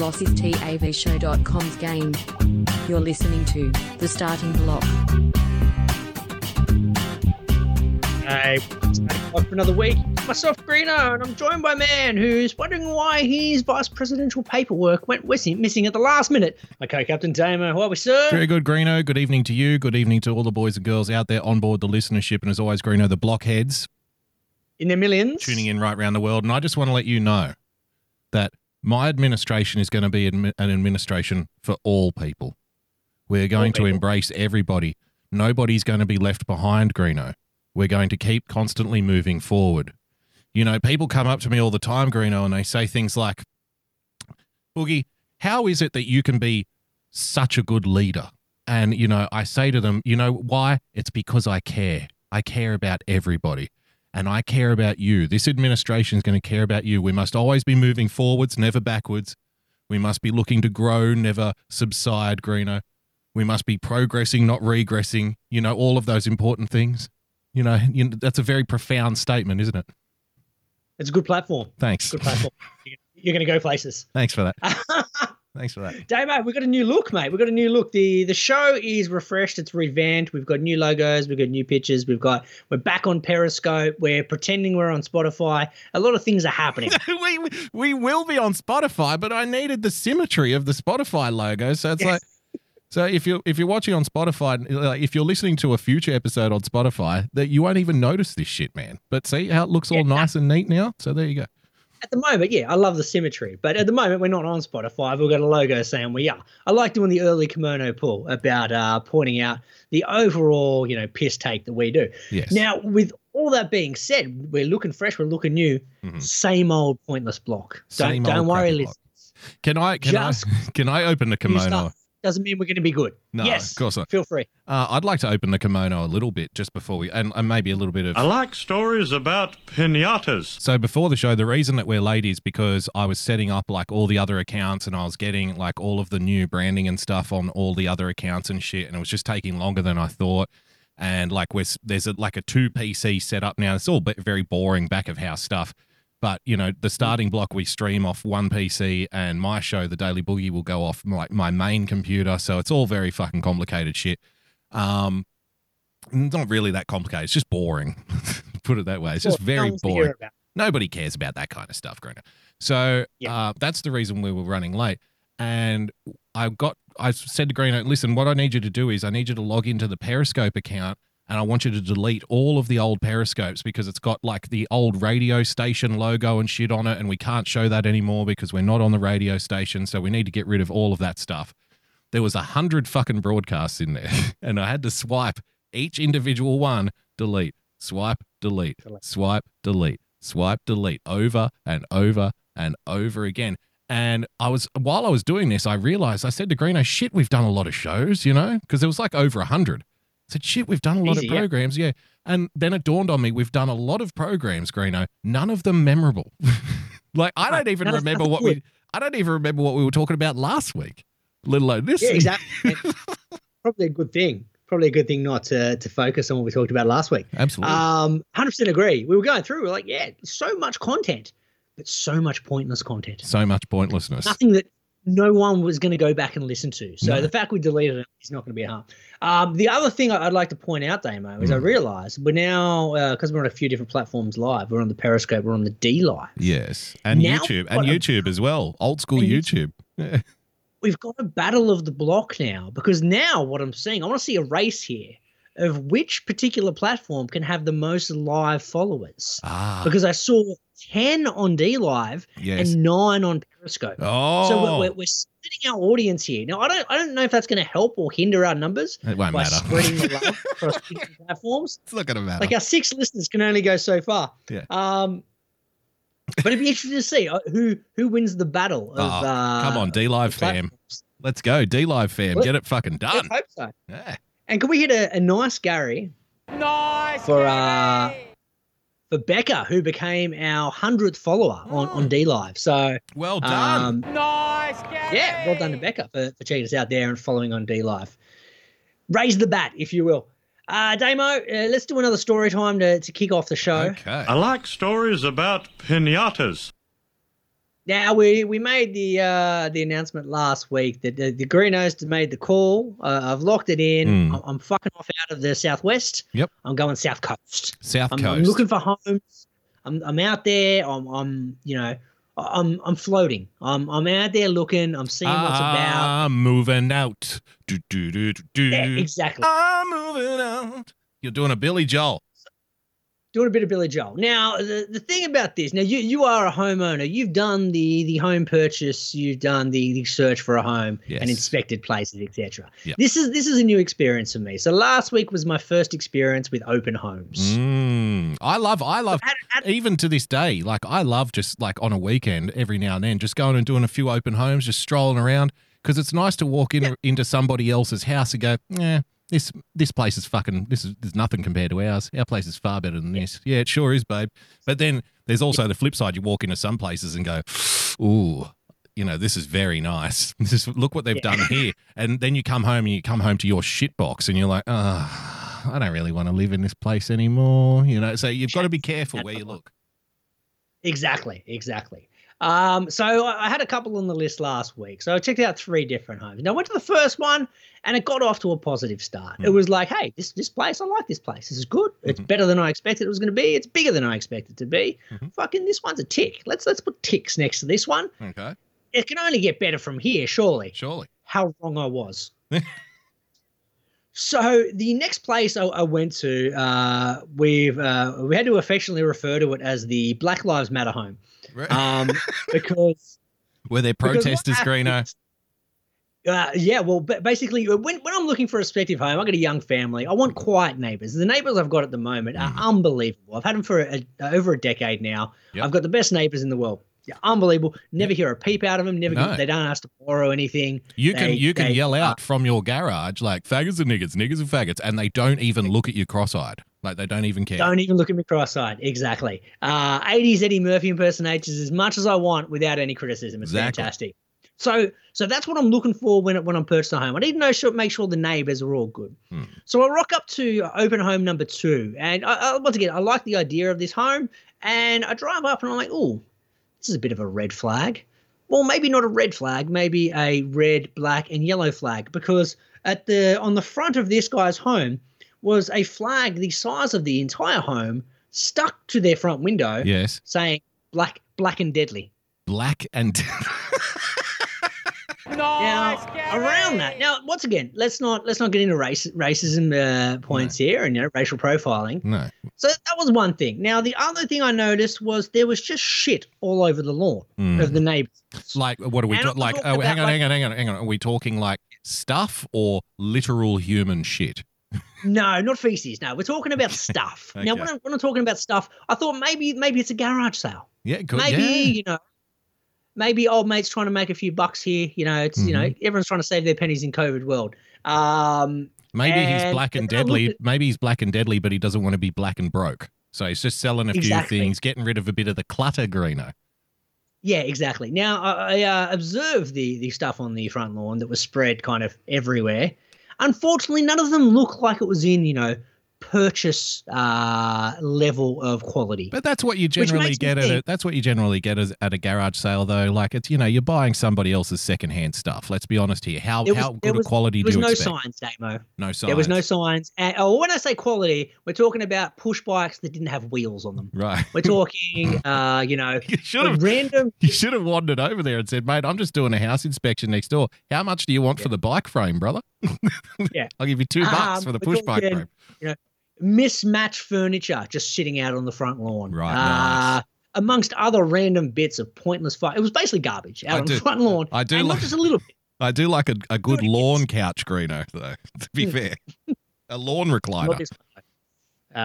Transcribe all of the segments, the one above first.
Radio's Loss is TAVShow.com's game. You're listening to The Starting Block. Hey, starting for another week. Myself, Greeno, and I'm joined by a man who's wondering why his vice presidential paperwork went missing missing at the last minute. My co-captain Damo, how are we, sir? Very good, Greeno. Good evening to you. Good evening to all the boys and girls out there on board the listenership. And as always, Greeno, the blockheads In their millions. tuning in right around the world. And I just want to let you know that my administration is going to be an administration for all people. We're going to people. embrace everybody. Nobody's going to be left behind, Greeno. We're going to keep constantly moving forward. You know, people come up to me all the time, Greeno, and they say things like, Boogie, how is it that you can be such a good leader? And, you know, I say to them, you know why? It's because I care. I care about everybody. And I care about you. This administration is going to care about you. We must always be moving forwards, never backwards. We must be looking to grow, never subside, Greeno. We must be progressing, not regressing. You know, all of those important things. You know, you know that's a very profound statement, isn't it? It's a good platform. Thanks. Good platform. You're- You're going to go places. Thanks for that. Thanks for that. Damo, we've got a new look, mate. We've got a new look. The the show is refreshed, it's revamped. We've got new logos, we've got new pictures, we've got we're back on Periscope, we're pretending we're on Spotify. A lot of things are happening. we we will be on Spotify, but I needed the symmetry of the Spotify logo. So it's Yes. like so if you if you're watching on Spotify, like if you're listening to a future episode on Spotify, that you won't even notice this shit, man. But see how it looks all Yeah. nice and neat now. So there you go. At the moment, yeah, I love the symmetry, but at the moment we're not on Spotify. We've got a logo saying we are. I like doing the early kimono pull about uh, pointing out the overall, you know, piss take that we do. Yes. Now, with all that being said, we're looking fresh, we're looking new. Mhm. Same old pointless block. Same don't don't worry, listen. Can I can Just I can I open the kimono? Stuff doesn't mean we're going to be good. No, yes, of course not. Feel free. Uh, I'd like to open the kimono a little bit just before we and, and maybe a little bit of I like stories about pinatas. So before the show, the reason that we're late is because I was setting up like all the other accounts and I was getting like all of the new branding and stuff on all the other accounts and shit, and it was just taking longer than I thought. And like we're, there's a, like a two PC setup now. It's all very boring back of house stuff. But you know, the starting block we stream off one PC, and my show, the Daily Boogie, will go off like my main computer. So it's all very fucking complicated shit. Um, not really that complicated. It's just boring. Put it that way. It's just Well, very one's to hear boring. Nobody cares about that kind of stuff, Greta. So Yeah. uh, that's the reason we were running late. And I got, I said to Greeno, listen, what I need you to do is I need you to log into the Periscope account and I want you to delete all of the old Periscopes because it's got like the old radio station logo and shit on it. And we can't show that anymore because we're not on the radio station. So we need to get rid of all of that stuff. There was a hundred fucking broadcasts in there and I had to swipe each individual one, delete, swipe, delete, swipe, delete, swipe, delete over and over and over again. And I was while I was doing this, I realized I said to Greeno, "Shit, we've done a lot of shows, you know, because there was like over a hundred." I said, "Shit, we've done a lot Easy, of programs, yeah." And then it dawned on me, we've done a lot of programs, Greeno, none of them memorable. like I don't even remember what we, I don't even remember what we were talking about last week, let alone this. Yeah, week. exactly. Probably a good thing. Probably a good thing not to, to focus on what we talked about last week. Absolutely. Um, 100% agree. We were going through, we are like, yeah, so much content, but so much pointless content. so much pointlessness. Nothing that no one was going to go back and listen to. So No. the fact we deleted it is not going to be a harm. Um, the other thing I'd like to point out, Damo, is I realise we're now, because we're on a few different platforms live, we're on the Periscope, we're on the D Live. Yes, and Now YouTube, and a- YouTube as well, old school And YouTube. we've got a battle of the block now because now what I'm seeing, I want to see a race here of which particular platform can have the most live followers. Ah, Because I saw 10 on D Live yes. and 9 on Periscope. oh, So we're, we're, we're splitting our audience here. Now, I don't, I don't know if that's going to help or hinder our numbers it won't by matter. spreading the love across platforms. it's not going to matter. Like our six listeners can only go so far. Yeah. Um, but it'd be interesting to see uh, who who wins the battle of. Oh, uh, Come on, D Live fam. Let's go. D Live fam. Get it fucking done. hope so. Yeah. And can we hit a, a nice Gary Nice. for uh for Becca, who became our hundredth follower on, on D Live. So Well done. um, Nice. Gary. Yeah, well done to Becca for, for checking us out there and following on D Live. Raise the bat, if you will. Uh, Damo, uh, let's do another story time to, to kick off the show. okay. I like stories about pinatas. Now we we made the uh, the announcement last week that the, the Greenos made the call. Uh, I've locked it in. Mm. I'm, I'm fucking off out of the southwest. Yep. I'm going south coast. South I'm, Coast. I'm looking for homes. I'm I'm out there. I'm I'm you know I'm I'm floating. I'm I'm out there looking. I'm seeing what's about. I'm moving out. Do, do, do, do, do. Yeah, exactly. I'm moving out. You're doing a Billy Joel. Doing a bit of Billy Joel. Now, the, the thing about this, now you, you are a homeowner. You've done the the home purchase. You've done the, the search for a home Yes. and inspected places, etc. Yep. This is this is a new experience for me. So last week was my first experience with open homes. Mm. I love, I love, Had- had- even to this day, like I love just like on a weekend every now and then, just going and doing a few open homes, just strolling around because it's nice to walk in into somebody else's house and go, yeah. This this place is fucking this is there's nothing compared to ours. Our place is far better than this. Yeah, it sure is, babe. But then there's also the flip side. You walk into some places and go, ooh, you know, this is very nice. This is look what they've Yeah. done here. And then you come home and you come home to your shit box and you're like, ah, I don't really want to live in this place anymore. You know, so you've got to be careful where you look. Exactly, exactly. Um, so I had a couple on the list last week. So I checked out three different homes. Now I went to the first one and it got off to a positive start. It Mm. was like, hey, this this place, I like this place. This is good. It's Mhm. better than I expected it was going to be. It's bigger than I expected it to be. Mhm. Fucking this one's a tick. Let's let's put ticks next to this one. Okay, It can only get better from here, surely. surely. How wrong I was. so the next place I, I went to, uh, we've uh, we had to affectionately refer to it as the Black Lives Matter home um, because Were there protesters, Greeno? Uh, yeah, well, ba- basically, when, when I'm looking for a respective home, I've got a young family. I want quiet neighbors. The neighbors I've got at the moment are Mhm. unbelievable. I've had them for a, over a decade now. Yep. I've got the best neighbors in the world. Yeah, unbelievable. Never hear a peep out of them. Never, No. they don't ask to borrow anything. You can They- you can they yell out from your garage like faggots and niggas, niggas and faggots, and they don't even look at you cross-eyed. Like they don't even care. Don't even look at me cross-eyed. Exactly. Uh, 80s Eddie Murphy impersonations as much as I want without any criticism. It's Exactly. fantastic. So, so that's what I'm looking for when when I'm purchasing a home. I need to know sure, make sure the neighbors are all good. Hmm. So I rock up to open home number two, and I, I, once again, I like the idea of this home, and I drive up and I'm like, oh, this is a bit of a red flag. Well, maybe not a red flag, maybe a red, black, and yellow flag, because at the on the front of this guy's home was a flag the size of the entire home stuck to their front window, Yes, saying black, black and deadly. black and Now, around that, now once again, let's not let's not get into race racism uh, points here and you know racial profiling. no. So that was one thing. Now the other thing I noticed was there was just shit all over the lawn Mm. of the neighbors. Like what are we And ta- like? talking Oh, hang on, like- hang on, hang on, hang on. Are we talking like stuff or literal human shit? No, not feces. No, we're talking about stuff. Now, when I'm, when I'm talking about stuff, I thought maybe maybe it's a garage sale. Yeah, good. maybe yeah. you know, maybe old mates trying to make a few bucks here. You know, it's you know Mm-hmm. everyone's trying to save their pennies in COVID world. Um, Maybe he's black and then I looked deadly. at- Maybe he's black and deadly, but he doesn't want to be black and broke. So he's just selling a Exactly. few things, getting rid of a bit of the clutter, Greeno. Yeah, exactly. Now I, I uh, observed the the stuff on the front lawn that was spread kind of everywhere. Unfortunately, none of them look like it was in you know purchase uh, level of quality. But that's what you generally get at a, that's what you generally get as, at a garage sale though. Like it's you know you're buying somebody else's secondhand stuff. Let's be honest here. How was- how good was- a quality do you no expect? There was no signs, Damo. No signs. There was no signs. And, oh, when I say quality, we're talking about push bikes that didn't have wheels on them. Right. We're talking, uh, you know, You should have random. you should have wandered over there and said, "Mate, I'm just doing a house inspection next door. How much do you want for the bike frame, brother? Yeah. I'll give you two bucks Um, for the push bike talking- frame." Mismatched furniture just sitting out on the front lawn. Right, Uh, nice. Amongst other random bits of pointless fire. It was basically garbage out I on do- the front lawn. I do and like- not just a little bit. I do like a, a good lawn couch, greener, though. To be Mm. fair, a lawn recliner. Uh,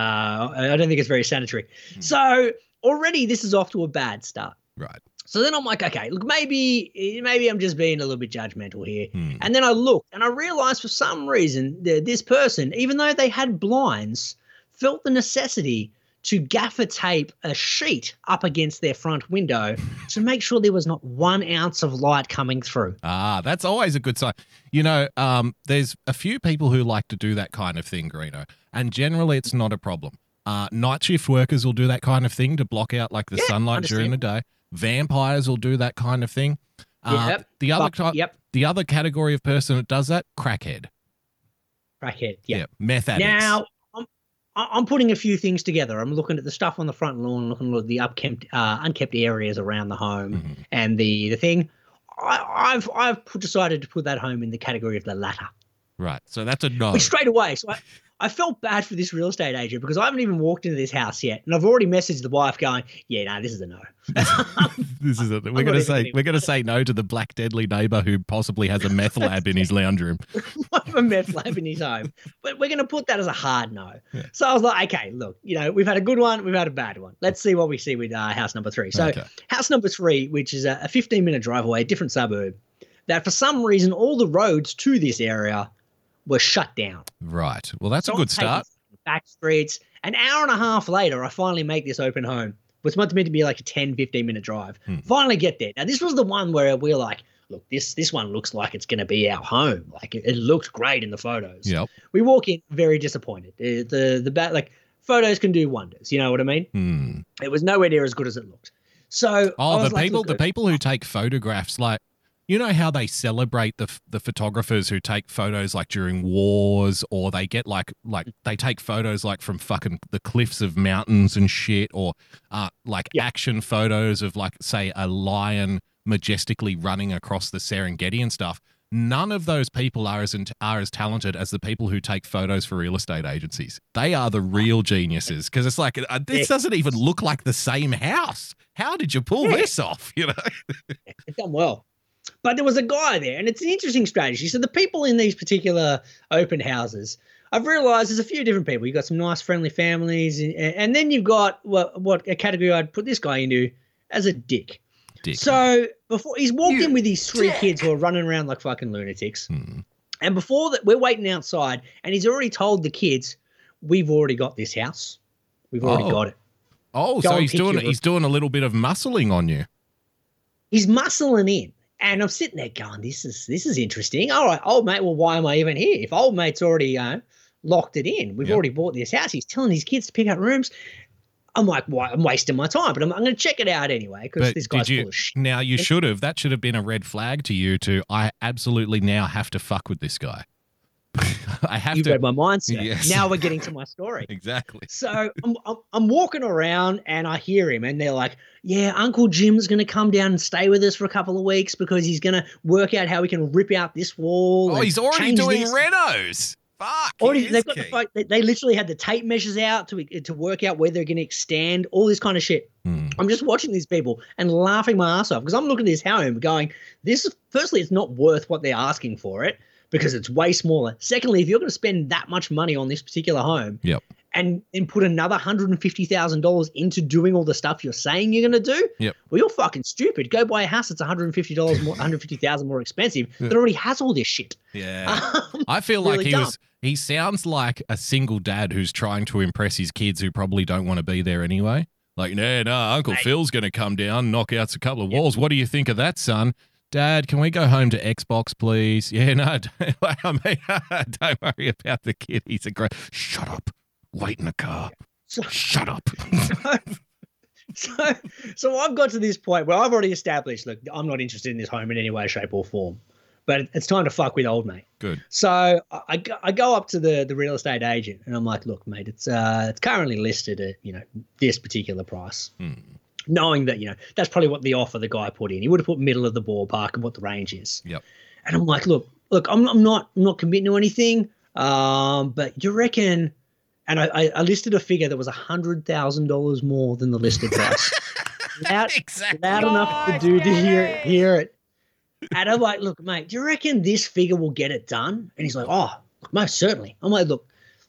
I don't think it's very sanitary. Hmm. So already this is off to a bad start. Right. So then I'm like, okay, look, maybe maybe I'm just being a little bit judgmental here. Hmm. And then I looked and I realized for some reason that this person, even though they had blinds, felt the necessity to gaffer tape a sheet up against their front window to make sure there was not one ounce of light coming through. Ah, that's always a good sign. You know, um, there's a few people who like to do that kind of thing, Greeno, and generally it's not a problem. Uh, night shift workers will do that kind of thing to block out like the Yeah, sunlight during the day. Vampires will do that kind of thing. Uh, Yep. The other ki- yep, the other category of person that does that, crackhead. crackhead. Yep. Yeah, meth addicts. Now, I'm, I'm putting a few things together. I'm looking at the stuff on the front lawn, looking at the upkept, uh, unkept areas around the home, Mhm. and the the thing. I, I've I've decided to put that home in the category of the latter. Right. So that's a no. Which straight away, so I, I felt bad for this real estate agent because I haven't even walked into this house yet, and I've already messaged the wife going, "Yeah, no, this is a no." this is it. We're gonna say kidding. we're gonna say no to the black deadly neighbor who possibly has a meth lab in his lounge room. a meth lab in his home. But we're going to put that as a hard no. Yeah. So I was like, okay, look, you know, we've had a good one, we've had a bad one. Let's see what we see with uh, house number three. So Okay. house number three, which is a, a 15 minute drive away, a different suburb, that for some reason all the roads to this area were shut down. Right. Well, that's a good start. Back streets. An hour and a half later, I finally make this open home. What's meant to be like a 10, 15 minute drive. Hmm. Finally get there. Now, this was the one where we're like, look, this this one looks like it's going to be our home. Like it, it looked great in the photos. Yep. We walk in very disappointed. Uh, the the bat like photos can do wonders. You know what I mean? Hmm. It was nowhere near as good as it looked. So Oh, was the like, people, the people who take photographs, like you know how they celebrate the the photographers who take photos like during wars, or they get like like they take photos like from fucking the cliffs of mountains and shit, or uh like Yeah. action photos of like say a lion majestically running across the Serengeti and stuff. None of those people are as are as talented as the people who take photos for real estate agencies. They are the real geniuses because it's like uh, this doesn't even look like the same house. How did you pull Yeah. this off? You know, It done well. But there was a guy there, and it's an interesting strategy. So the people in these particular open houses, I've realised there's a few different people. You've got some nice, friendly families, and, and then you've got what what a category I'd put this guy into as a dick. Dick. So before he's walked You in with these three kids who are running around like fucking lunatics, Hmm. and before that we're waiting outside, and he's already told the kids, "We've already got this house. We've already Oh. got it." Oh, Go so he's doing he's doing a little bit of muscling on you. he's muscling in. And I'm sitting there going, this is this is interesting. All right, old mate, well, why am I even here? If old mate's already uh, locked it in, we've Yep. already bought this house. He's telling his kids to pick out rooms. I'm like, why? I'm wasting my time, but I'm, I'm going to check it out anyway because this guy's you full of shit. now? You should have. That should have been a red flag to you. To I absolutely now have to fuck with this guy. I have You to. read my mindset. Yes. Now we're getting to my story. exactly. So I'm, I'm, I'm walking around and I hear him, and they're like, "Yeah, Uncle Jim's going to come down and stay with us for a couple of weeks because he's going to work out how we can rip out this wall." Oh, he's already doing this." renos. Fuck. Already, they've got the they, they literally had the tape measures out to to work out where they're going to extend all this kind of shit. Hmm. I'm just watching these people and laughing my ass off because I'm looking at this home going, this is firstly, it's not worth what they're asking for it because it's way smaller. Secondly, if you're going to spend that much money on this particular home, Yep. and and put another hundred and fifty thousand dollars into doing all the stuff you're saying you're going to do, Yep. well, you're fucking stupid. Go buy a house that's one hundred and fifty dollars more, one hundred fifty thousand more expensive that already has all this shit. Yeah. Um, I feel like really he dumb. was. He sounds like a single dad who's trying to impress his kids who probably don't want to be there anyway. Like, no, no, Uncle Mate. Phil's going to come down, knock out a couple of walls. What do you think of that, son? Dad, can we go home to Xbox, please? Yeah, no, don't, I mean, don't worry about the kid. He's a great. Shut up. Wait in the car. So, Shut up. so, so I've got to this point where I've already established, look, I'm not interested in this home in any way, shape, or form. But it's time to fuck with old mate. Good. So I, I go- I go up to the, the real estate agent and I'm like, look, mate, it's uh it's currently listed at you know this particular price, Hmm. Knowing that you know that's probably what the offer the guy put in. He would have put middle of the ballpark and what the range is. Yep. And I'm like, look, look, I'm I'm not I'm not committing to anything. Um, but you reckon? And I, I, I listed a figure that was a hundred thousand dollars more than the listed price. loud, Exactly. loud enough for the dude to hear hear it. And I'm like, look, mate, do you reckon this figure will get it done? And he's like, oh, most certainly. I'm like, look,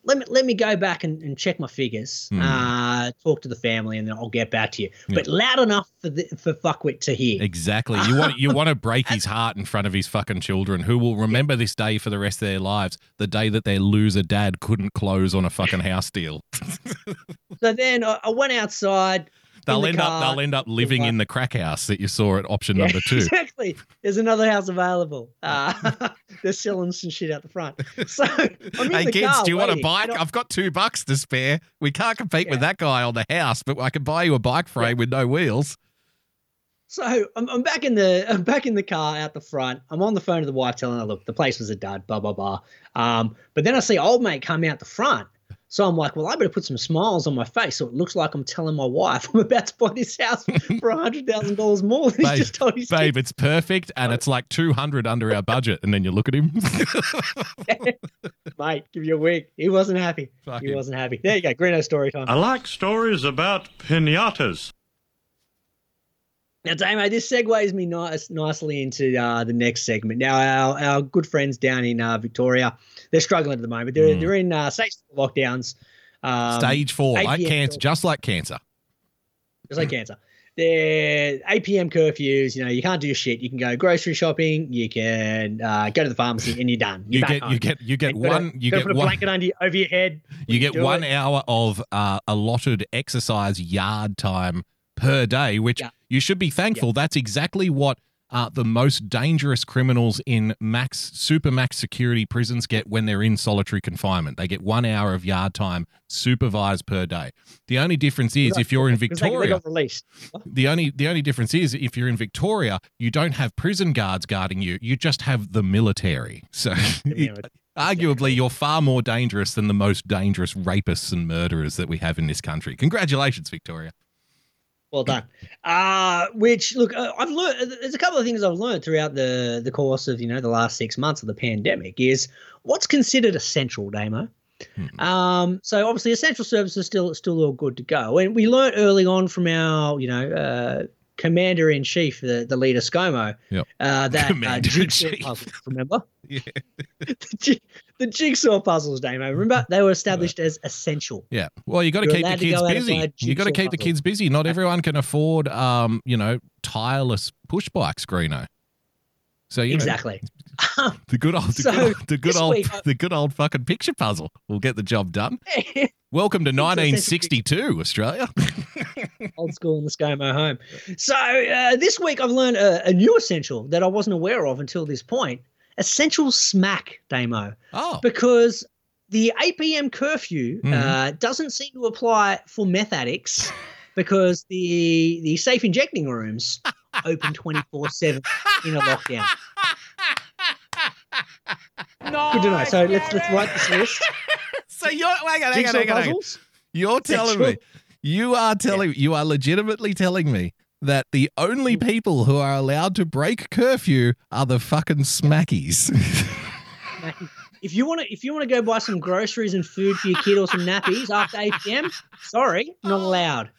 let me let me go back and, and check my figures, Hmm. uh, talk to the family, and then I'll get back to you. Yeah. But loud enough for the, for fuckwit to hear. Exactly. You want you want to break his heart in front of his fucking children, who will remember this day for the rest of their lives, the day that their loser dad couldn't close on a fucking house deal. So then I, I went outside. They'll the end car, up they'll end up living in the crack house that you saw at option Yeah, number two. Exactly. There's another house available. Uh, they're selling some shit out the front. So I'm Hey kids, car do you want a bike? I've got two bucks to spare. We can't compete with that guy on the house, but I can buy you a bike frame with no wheels. So I'm, I'm back in the I'm back in the car out the front. I'm on the phone to the wife telling her, look, the place was a dud, blah blah blah. Um, but then I see old mate come out the front. So I'm like, well, I better put some smiles on my face so it looks like I'm telling my wife I'm about to buy this house for a hundred thousand dollars more than Babe, he's just told his Babe, it's perfect and it's like 200 under our budget. And then you look at him. kid. mate. Give you a week. He wasn't happy. Fuck he him. wasn't happy. There you go, Greeno story time. I like stories about pinatas. Now, Damo, this segues me nice, nicely into uh, the next segment. Now, our, our good friends down in uh, Victoria, they're struggling at the moment. They're, Mm. they're in uh, stage lockdowns. Um, Stage four, like cancer, just like cancer. Just like cancer. They're 8 p.m. curfews. You know, you can't do your shit. You can go grocery shopping. You can uh, go to the pharmacy, and you're done. You're You get, you get, you get And gotta- one, you get put a one, blanket under, over your head. you get one it. hour of uh, allotted exercise yard time per day, which Yeah. you should be thankful. That's exactly what uh, the most dangerous criminals in max super max security prisons get when they're in solitary confinement. They get one hour of yard time supervised per day. The only difference is if you're in Because they, they Victoria, released. the only the only difference is if you're in Victoria, you don't have prison guards guarding you. You just have the military. So arguably you're far more dangerous than the most dangerous rapists and murderers that we have in this country. Congratulations, Victoria. Well done. Uh, which look, uh, I've learned. There's a couple of things I've learned throughout the the course of you know the last six months of the pandemic is what's considered essential, Damo. Hmm. Um, so obviously essential services still still all good to go, and we learned early on from our you know uh, commander in chief, the, the leader ScoMo, Yep. uh, that uh, jigsaw puzzles. Remember? Yeah. the, jig- the jigsaw puzzles, Damo. Remember they were established as essential. Yeah. Well, you got to keep the kids go out and busy. You got to keep the kids busy. Not everyone can afford, um, you know, tireless push bikes, Greeno. So you know, Exactly. the good old, the So, good, old- the good old, week the good old fucking picture puzzle will get the job done. Welcome to 1962, Australia. old school in the ScoMo home. So uh, this week I've learned a, a new essential that I wasn't aware of until this point. Essential smack, Damo, Oh, because the 8 p.m. curfew Mhm. uh, doesn't seem to apply for meth addicts because the the safe injecting rooms open 24 7 in a lockdown. Good to know. So let's let's write this list. so you're hang on, hang on, hang on, hang on. You're telling me, you are telling, you are legitimately telling me that the only people who are allowed to break curfew are the fucking smackies. If you want to, if you want to go buy some groceries and food for your kid or some nappies after 8 p.m., sorry, not oh. allowed.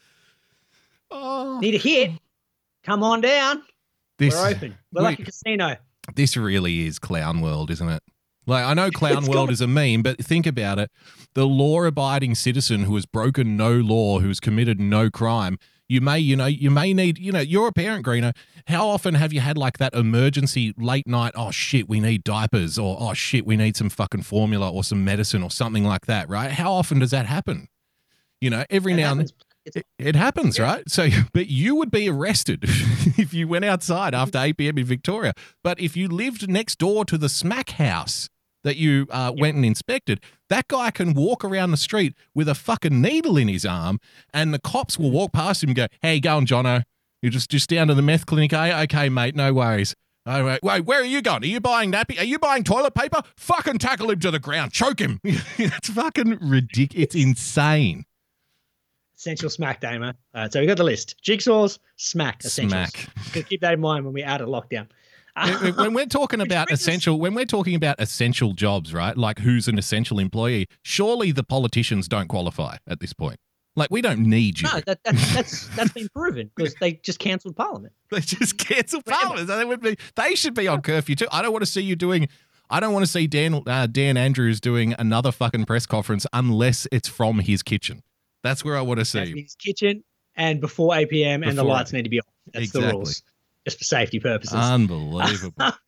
oh, Need a hit? Come on down. this, We're open. We're like a casino. this really is clown world, isn't it? Like I know clown world is a meme, but think about it. The law-abiding citizen who has broken no law, who's committed no crime, you may, you know, you may need, you know, you're a parent, Greener. How often have you had like that emergency late night? Oh shit, we need diapers, or oh shit, we need some fucking formula or some medicine or something like that, right? How often does that happen? You know, every It now and then. happens. It, it happens, Yeah. right? So, but you would be arrested if you went outside after 8 p.m. in Victoria. But if you lived next door to the smack house, that you uh, went and inspected, that guy can walk around the street with a fucking needle in his arm, and the cops will walk past him and go, "Hey, going, Jono? You just just down to the meth clinic? eh? okay, mate, no worries." All right, wait, where are you going? Are you buying nappy? Are you buying toilet paper? Fucking tackle him to the ground, choke him. it's fucking ridiculous. It's insane. Essential smack. All right, so we got the list: jigsaws, smack, essentials. Smack. Keep that in mind when we add a lockdown. when we're talking about essential when we're talking about essential jobs right like who's an essential employee surely the politicians don't qualify at this point like we don't need you No, that, that's that's that's been proven because they just cancelled Parliament. they just cancelled parliament they would be they should be on curfew too i don't want to see you doing I don't want to see Dan uh, Dan Andrews doing another fucking press conference unless it's from his kitchen. That's where I want to see. his kitchen and before 8 p.m. and the lights need to be off. That's the rules, just for safety purposes. Unbelievable.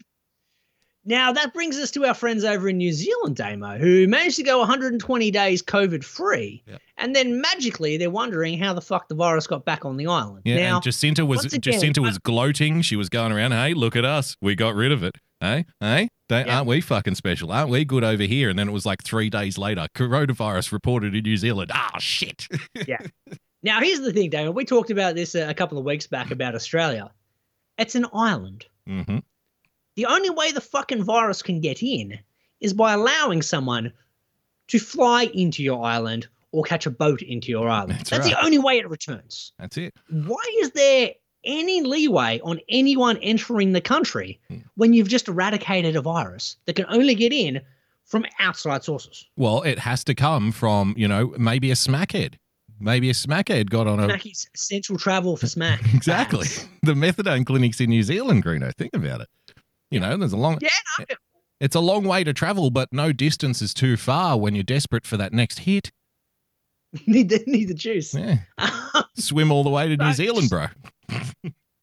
Now that brings us to our friends over in New Zealand, Damo, who managed to go 120 days COVID free, Yep. and then magically they're wondering how the fuck the virus got back on the island. Yeah, now, and Jacinda was again, Jacinda was gloating. She was going around, "Hey, look at us. We got rid of it. Hey, hey, Don't- Yeah. aren't we fucking special? Aren't we good over here?" And then it was like three days later, coronavirus reported in New Zealand. Ah, shit. Yeah. Now here's the thing, Damo. We talked about this a, couple of weeks back about Australia. It's an island. hmm The only way the fucking virus can get in is by allowing someone to fly into your island or catch a boat into your island. That's That's right. the only way it returns. That's it. why is there any leeway on anyone entering the country Hmm. when you've just eradicated a virus that can only get in from outside sources? Well, it has to come from you know maybe a smackhead. Maybe a smackhead got on a Smackie's essential travel for smack. exactly the methadone clinics in New Zealand. Greeno, think about it. You know, there's a long. Yeah, no, It's a long way to travel, but no distance is too far when you're desperate for that next hit. need the need the juice. Yeah. Swim all the way to New Zealand, bro.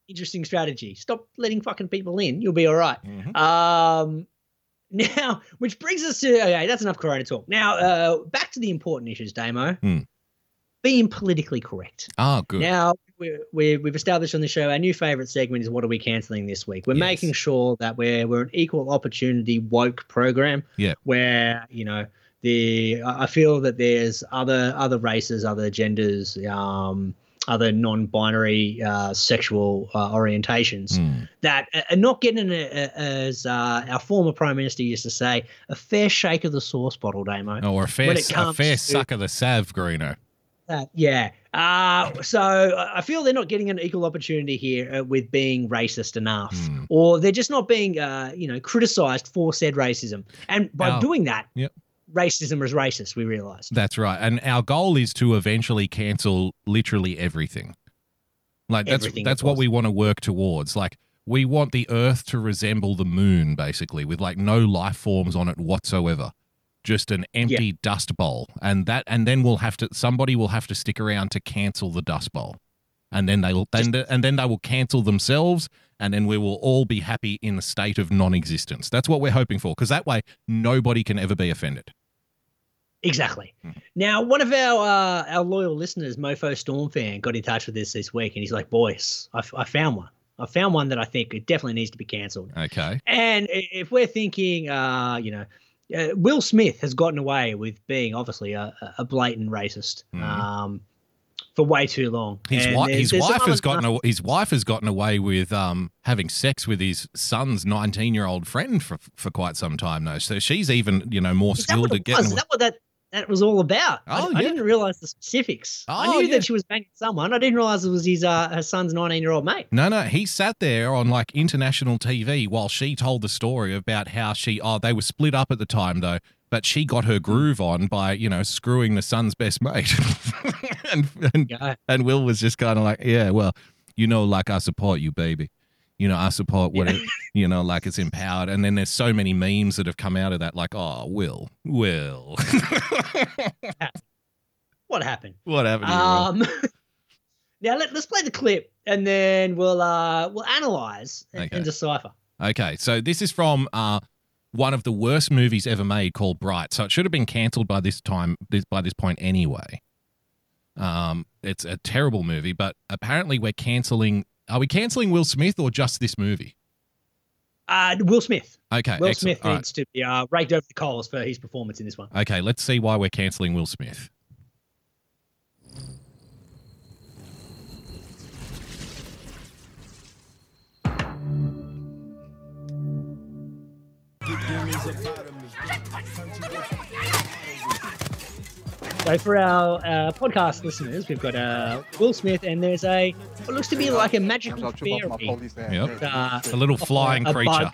Interesting strategy. Stop letting fucking people in. You'll be all right. Mhm. Um, now, which brings us to okay, that's enough Corona talk. Now, uh, back to the important issues, Damo. Hmm. Being politically correct. Ah, good. Now, we're, we're, we've established on the show our new favorite segment is what are we canceling this week? We're Yes. making sure that we're we're an equal opportunity woke program. Yeah. Where you know the I I feel that there's other other races, other genders, um, other non-binary uh, sexual uh, orientations Mm. that are not getting, a, a, as uh, our former prime minister used to say, a fair shake of the sauce bottle, Damo. Or a fair, a fair to- suck of the sav, Greeno. Uh, yeah. Uh, so I feel they're not getting an equal opportunity here uh, with being racist enough, Hmm. or they're just not being, uh, you know, criticized for said racism. And by doing that, Yep. Racism is racist. We realized. That's right. And our goal is to eventually cancel literally everything. Like that's Everything that's if what we want to work towards. Like we want the earth to resemble the moon basically with like no life forms on it whatsoever. Just an empty dust bowl. And that and then we'll have to somebody will have to stick around to cancel the dust bowl. And then they will then and then they will cancel themselves and then we will all be happy in a state of non-existence. That's what we're hoping for because that way nobody can ever be offended. Exactly. Hmm. Now, one of our uh, our loyal listeners, Mofo Storm fan, got in touch with us this week, and he's like, "Boys, I, f- I found one. I found one that I think it definitely needs to be cancelled." Okay. And if we're thinking, uh, you know, uh, Will Smith has gotten away with being obviously a, a blatant racist Mhm. um, for way too long. His, wi- there's- his there's wife has gotten aw- his wife has gotten away with um, having sex with his son's nineteen year old friend for for quite some time now. So she's even you know more skilled at getting. was? Is that what that that was all about? I- Oh, I, yeah. didn't realize the specifics. I Oh, knew yeah. that she was banging someone. I didn't realize it was his uh, her son's nineteen year old mate. no, no, he sat there on like international TV while she told the story about how she oh they were split up at the time though, but she got her groove on by you know screwing the son's best mate, and and Yeah. And Will was just kind of like, yeah, well, you know, like I support you, baby. You know, I support what it, you know, like it's empowered. And then there's so many memes that have come out of that, like, oh, Will, Will. What happened? what happened? Um, now let, let's play the clip and then we'll uh we'll analyze and, Okay. and decipher. Okay, so this is from uh, one of the worst movies ever made called Bright. So it should have been cancelled by this time, this, by this point anyway. Um, it's a terrible movie, but apparently we're cancelling. Are we cancelling Will Smith or just this movie? Uh, Will Smith. Okay, Will excellent. Smith All right. needs to be uh, raked over the coals for his performance in this one. Okay, let's see why we're cancelling Will Smith. So for our uh, podcast listeners, we've got uh, Will Smith, and there's a what looks to be like a magical fairy. Yep. Uh, A little flying a creature. bug.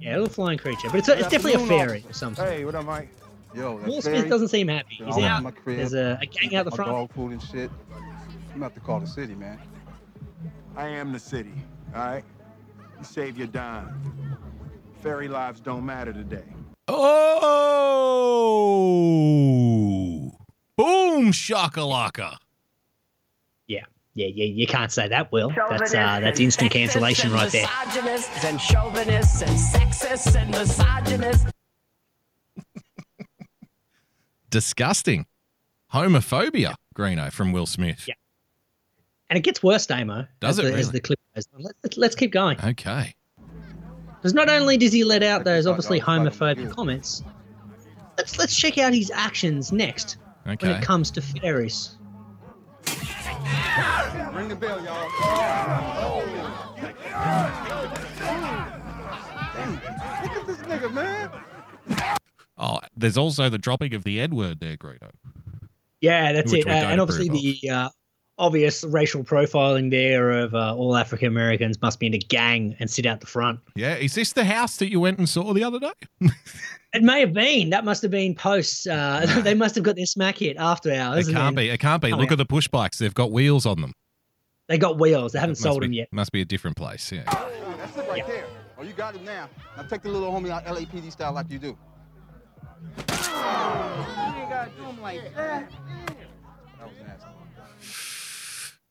Yeah, a little flying creature, but it's, a, it's definitely a fairy or something. Hey, what up, Mike? Yo, Will Smith Barry. doesn't seem happy. He's I'm out. in my crib. There's a, a gang out the my front. dog food and shit. You have to call the city, man. I am the city, all right? You save your dime. Fairy lives don't matter today. Oh! Boom shakalaka. Yeah, yeah, yeah. You can't say that, Will. That's uh, that's instant cancellation right there. Misogynists and chauvinists and sexists and misogynists. Disgusting. Homophobia, Greeno, from Will Smith. Yeah. And it gets worse, Damo. Does as it the, As really? the clip goes on. Let, let's keep going. Okay. Because not only does he let out those obviously like, like, homophobic comments, let's let's check out his actions next when it comes to fairies. Ring the bell, y'all. Look at this nigga, man. Oh, there's also the dropping of the N word there, Greeno. Yeah, that's it. Uh, and obviously the uh, obvious racial profiling there of uh, all African Americans must be in a gang and sit out the front. Yeah, is this the house that you went and saw the other day? It may have been. That must have been post. Uh, they must have got their smack hit after hours. It can't then be. It can't be. Oh, Look yeah. at the push bikes. They've got wheels on them. They got wheels. They haven't sold be, them yet. Must be a different place. Yeah. That's it right there. Oh, you got it now. Now take the little homie out LAPD style like you do. That was nasty.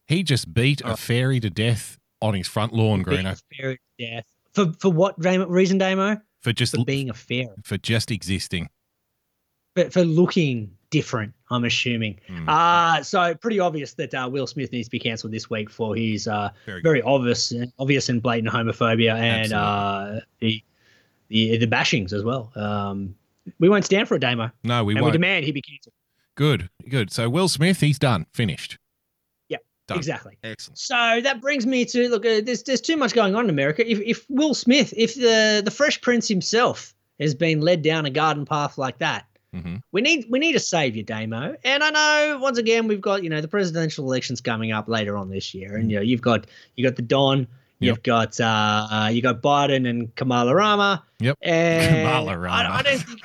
He just beat Oh. a fairy to death on his front lawn, Greeno, Fairy to death. For for what reason, Damo? for just For being a fairy. for just existing. But for looking different, I'm assuming. Hmm. Uh so pretty obvious that uh, Will Smith needs to be cancelled this week for his uh, Very, very obvious, obvious and blatant homophobia and uh, the, the the bashings as well. Um, we won't stand for it, Damo, No, we and we won't. demand he be cancelled. good, good. So Will Smith, he's done, finished. Done. Exactly. Excellent. So that brings me to look. Uh, there's there's too much going on in America. If if Will Smith, if the the Fresh Prince himself has been led down a garden path like that, hmm we need we need a savior, Damo. And I know once again we've got you know the presidential elections coming up later on this year, and you know you've got you got the Don, you've Yep. got uh, uh you got Biden and Kamala Rama. Yep. And Kamala Rama. I, I don't think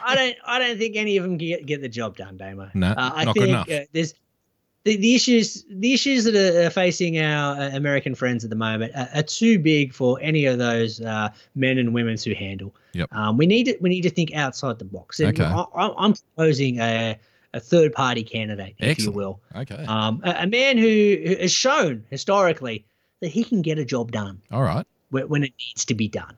I don't I don't think any of them get get the job done, Damo. No, uh, I not think good enough. Uh, there's the, the issues the issues that are facing our uh, American friends at the moment are, are too big for any of those uh, men and women to handle. Yep. Um, we need to we need to think outside the box. And Okay. I, I'm proposing a a third party candidate, if Excellent. you will, Okay. um, a, a man who, who has shown historically that he can get a job done All right. wh- when it needs to be done.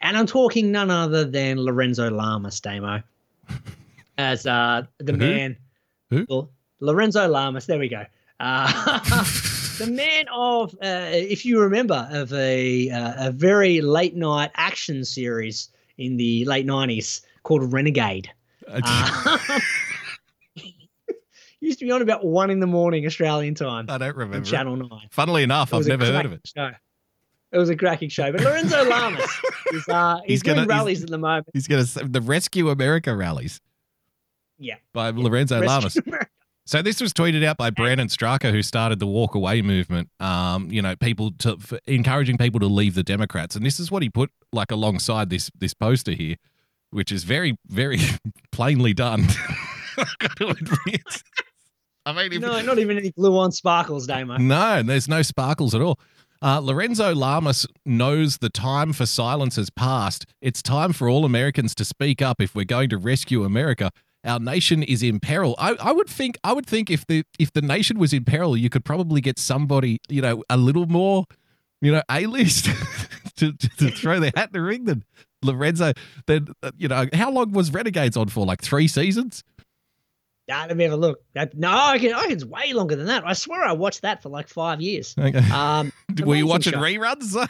And I'm talking none other than Lorenzo Lamas, Damo, as uh, the Who? man. Who? Lorenzo Lamas. There we go. Uh, the man of, uh, if you remember, of a uh, a very late night action series in the late '90s called Renegade. Uh, used to be on about one in the morning Australian time I don't remember. Channel Nine. Funnily enough, I've never heard of it. Show. It was a cracking show. But Lorenzo Lamas is uh, he's, He's gonna- doing he's- rallies at the moment. He's going to the Rescue America rallies Yeah. by Lorenzo Lamas. America. So this was tweeted out by Brandon Straka, who started the Walk Away movement. Um, you know, people to for encouraging people to leave the Democrats, and this is what he put like alongside this this poster here, which is very very plainly done. I've got to. I mean, if, No, not even any glue on sparkles, Damo. no, there's no sparkles at all. Uh, Lorenzo Lamas knows the time for silence has passed. It's time for all Americans to speak up if we're going to rescue America. Our nation is in peril. I, I would think I would think if the if the nation was in peril, you could probably get somebody you know a little more you know a list to, to, to throw their hat in the ring than Lorenzo. Then uh, you know how long was Renegades on for? Like three seasons. Nah, let me have a look. No, I can, I can, it's way longer than that. I swear I watched that for like five years. Okay. Um, Were you watching show. reruns?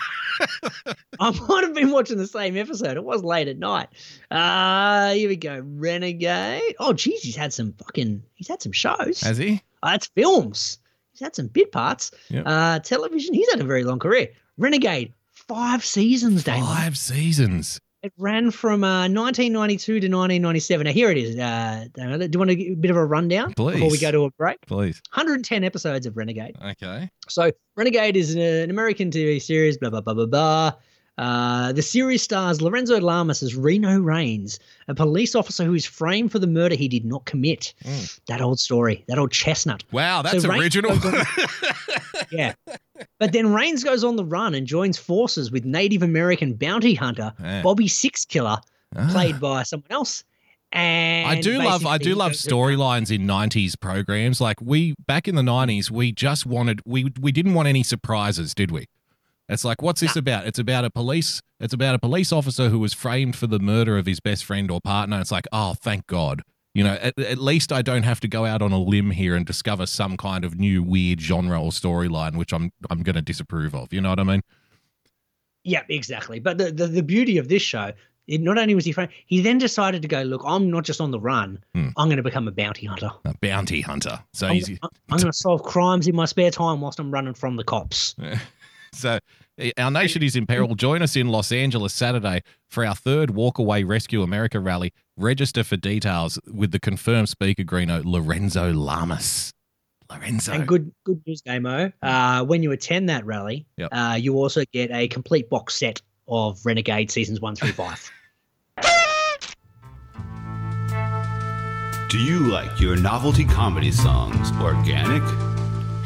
I might have been watching the same episode. It was late at night. Uh here we go. Renegade. Oh, geez, he's had some fucking. He's had some shows. Has he? Uh, it's films. He's had some bit parts. Yep. Uh, television. He's had a very long career. Renegade. Five seasons, Damon. Five seasons. It ran from uh, 1992 to 1997. Now here it is. Uh, do you want a bit of a rundown before we go to a break? Please. 110 episodes of Renegade. Okay. So Renegade is an, an American TV series, blah blah blah blah blah. Uh, the series stars Lorenzo Lamas as Reno Raines, a police officer who is framed for the murder he did not commit. Mm. That old story, that old chestnut. Wow, that's Raines original. on- yeah. But then Raines goes on the run and joins forces with Native American bounty hunter Yeah. Bobby Sixkiller, Ah. played by someone else. And I do love I do love storylines in 90s programs. Like we back in the 90s, we just wanted we we didn't want any surprises, did we? It's like what's this about? It's about a police it's about a police officer who was framed for the murder of his best friend or partner. It's like, "Oh, thank God." You know, at, at least I don't have to go out on a limb here and discover some kind of new weird genre or storyline which I'm I'm going to disapprove of. You know what I mean? Yeah, exactly. But the, the, the beauty of this show, it, not only was he framed, he then decided to go, look, I'm not just on the run. Hmm. I'm going to become a bounty hunter. A bounty hunter. So I'm, he's I'm going to solve crimes in my spare time whilst I'm running from the cops. So, eh, our nation is in peril. Join us in Los Angeles Saturday for our third Walkaway Rescue America rally. Register for details with the confirmed speaker, Greeno, Lorenzo Lamas. Lorenzo. And good good news, Damo. Uh, when you attend that rally, Yep. uh, you also get a complete box set of Renegade seasons one through five. Do you like your novelty comedy songs organic?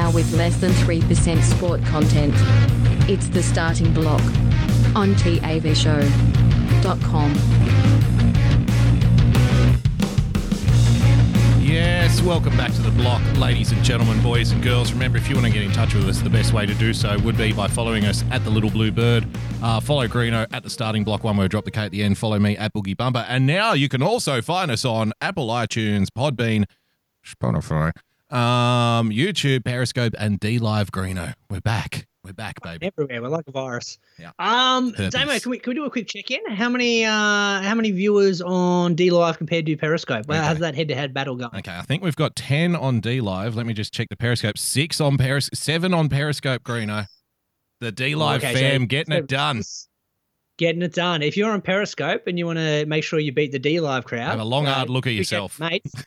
Now with less than 3% sport content. It's the starting block on TAVShow.com. Yes, welcome back to the block, ladies and gentlemen, boys and girls. Remember, if you want to get in touch with us, the best way to do so would be by following us at the Little Blue Bird. Uh, follow Greeno at the starting block, one word, drop the K at the end. Follow me at Boogie Bumper. And now you can also find us on Apple iTunes, Podbean, Spotify, um, YouTube, Periscope, and D Live Greeno. We're back. We're back, baby. everywhere. We're like a virus. Yeah. Um, Herpes. Damo, can we can we do a quick check in? How many uh how many viewers on D Live compared to Periscope? Well, Okay. how's that head to head battle going? Okay, I think we've got 10 on D Live. Let me just check the Periscope. Six on Peris, seven on Periscope, Greeno. The D Live Okay, so- fam getting so it done. Getting it done. If you're on Periscope and you want to make sure you beat the D Live crowd, Have a long, uh, hard look at yourself. mates.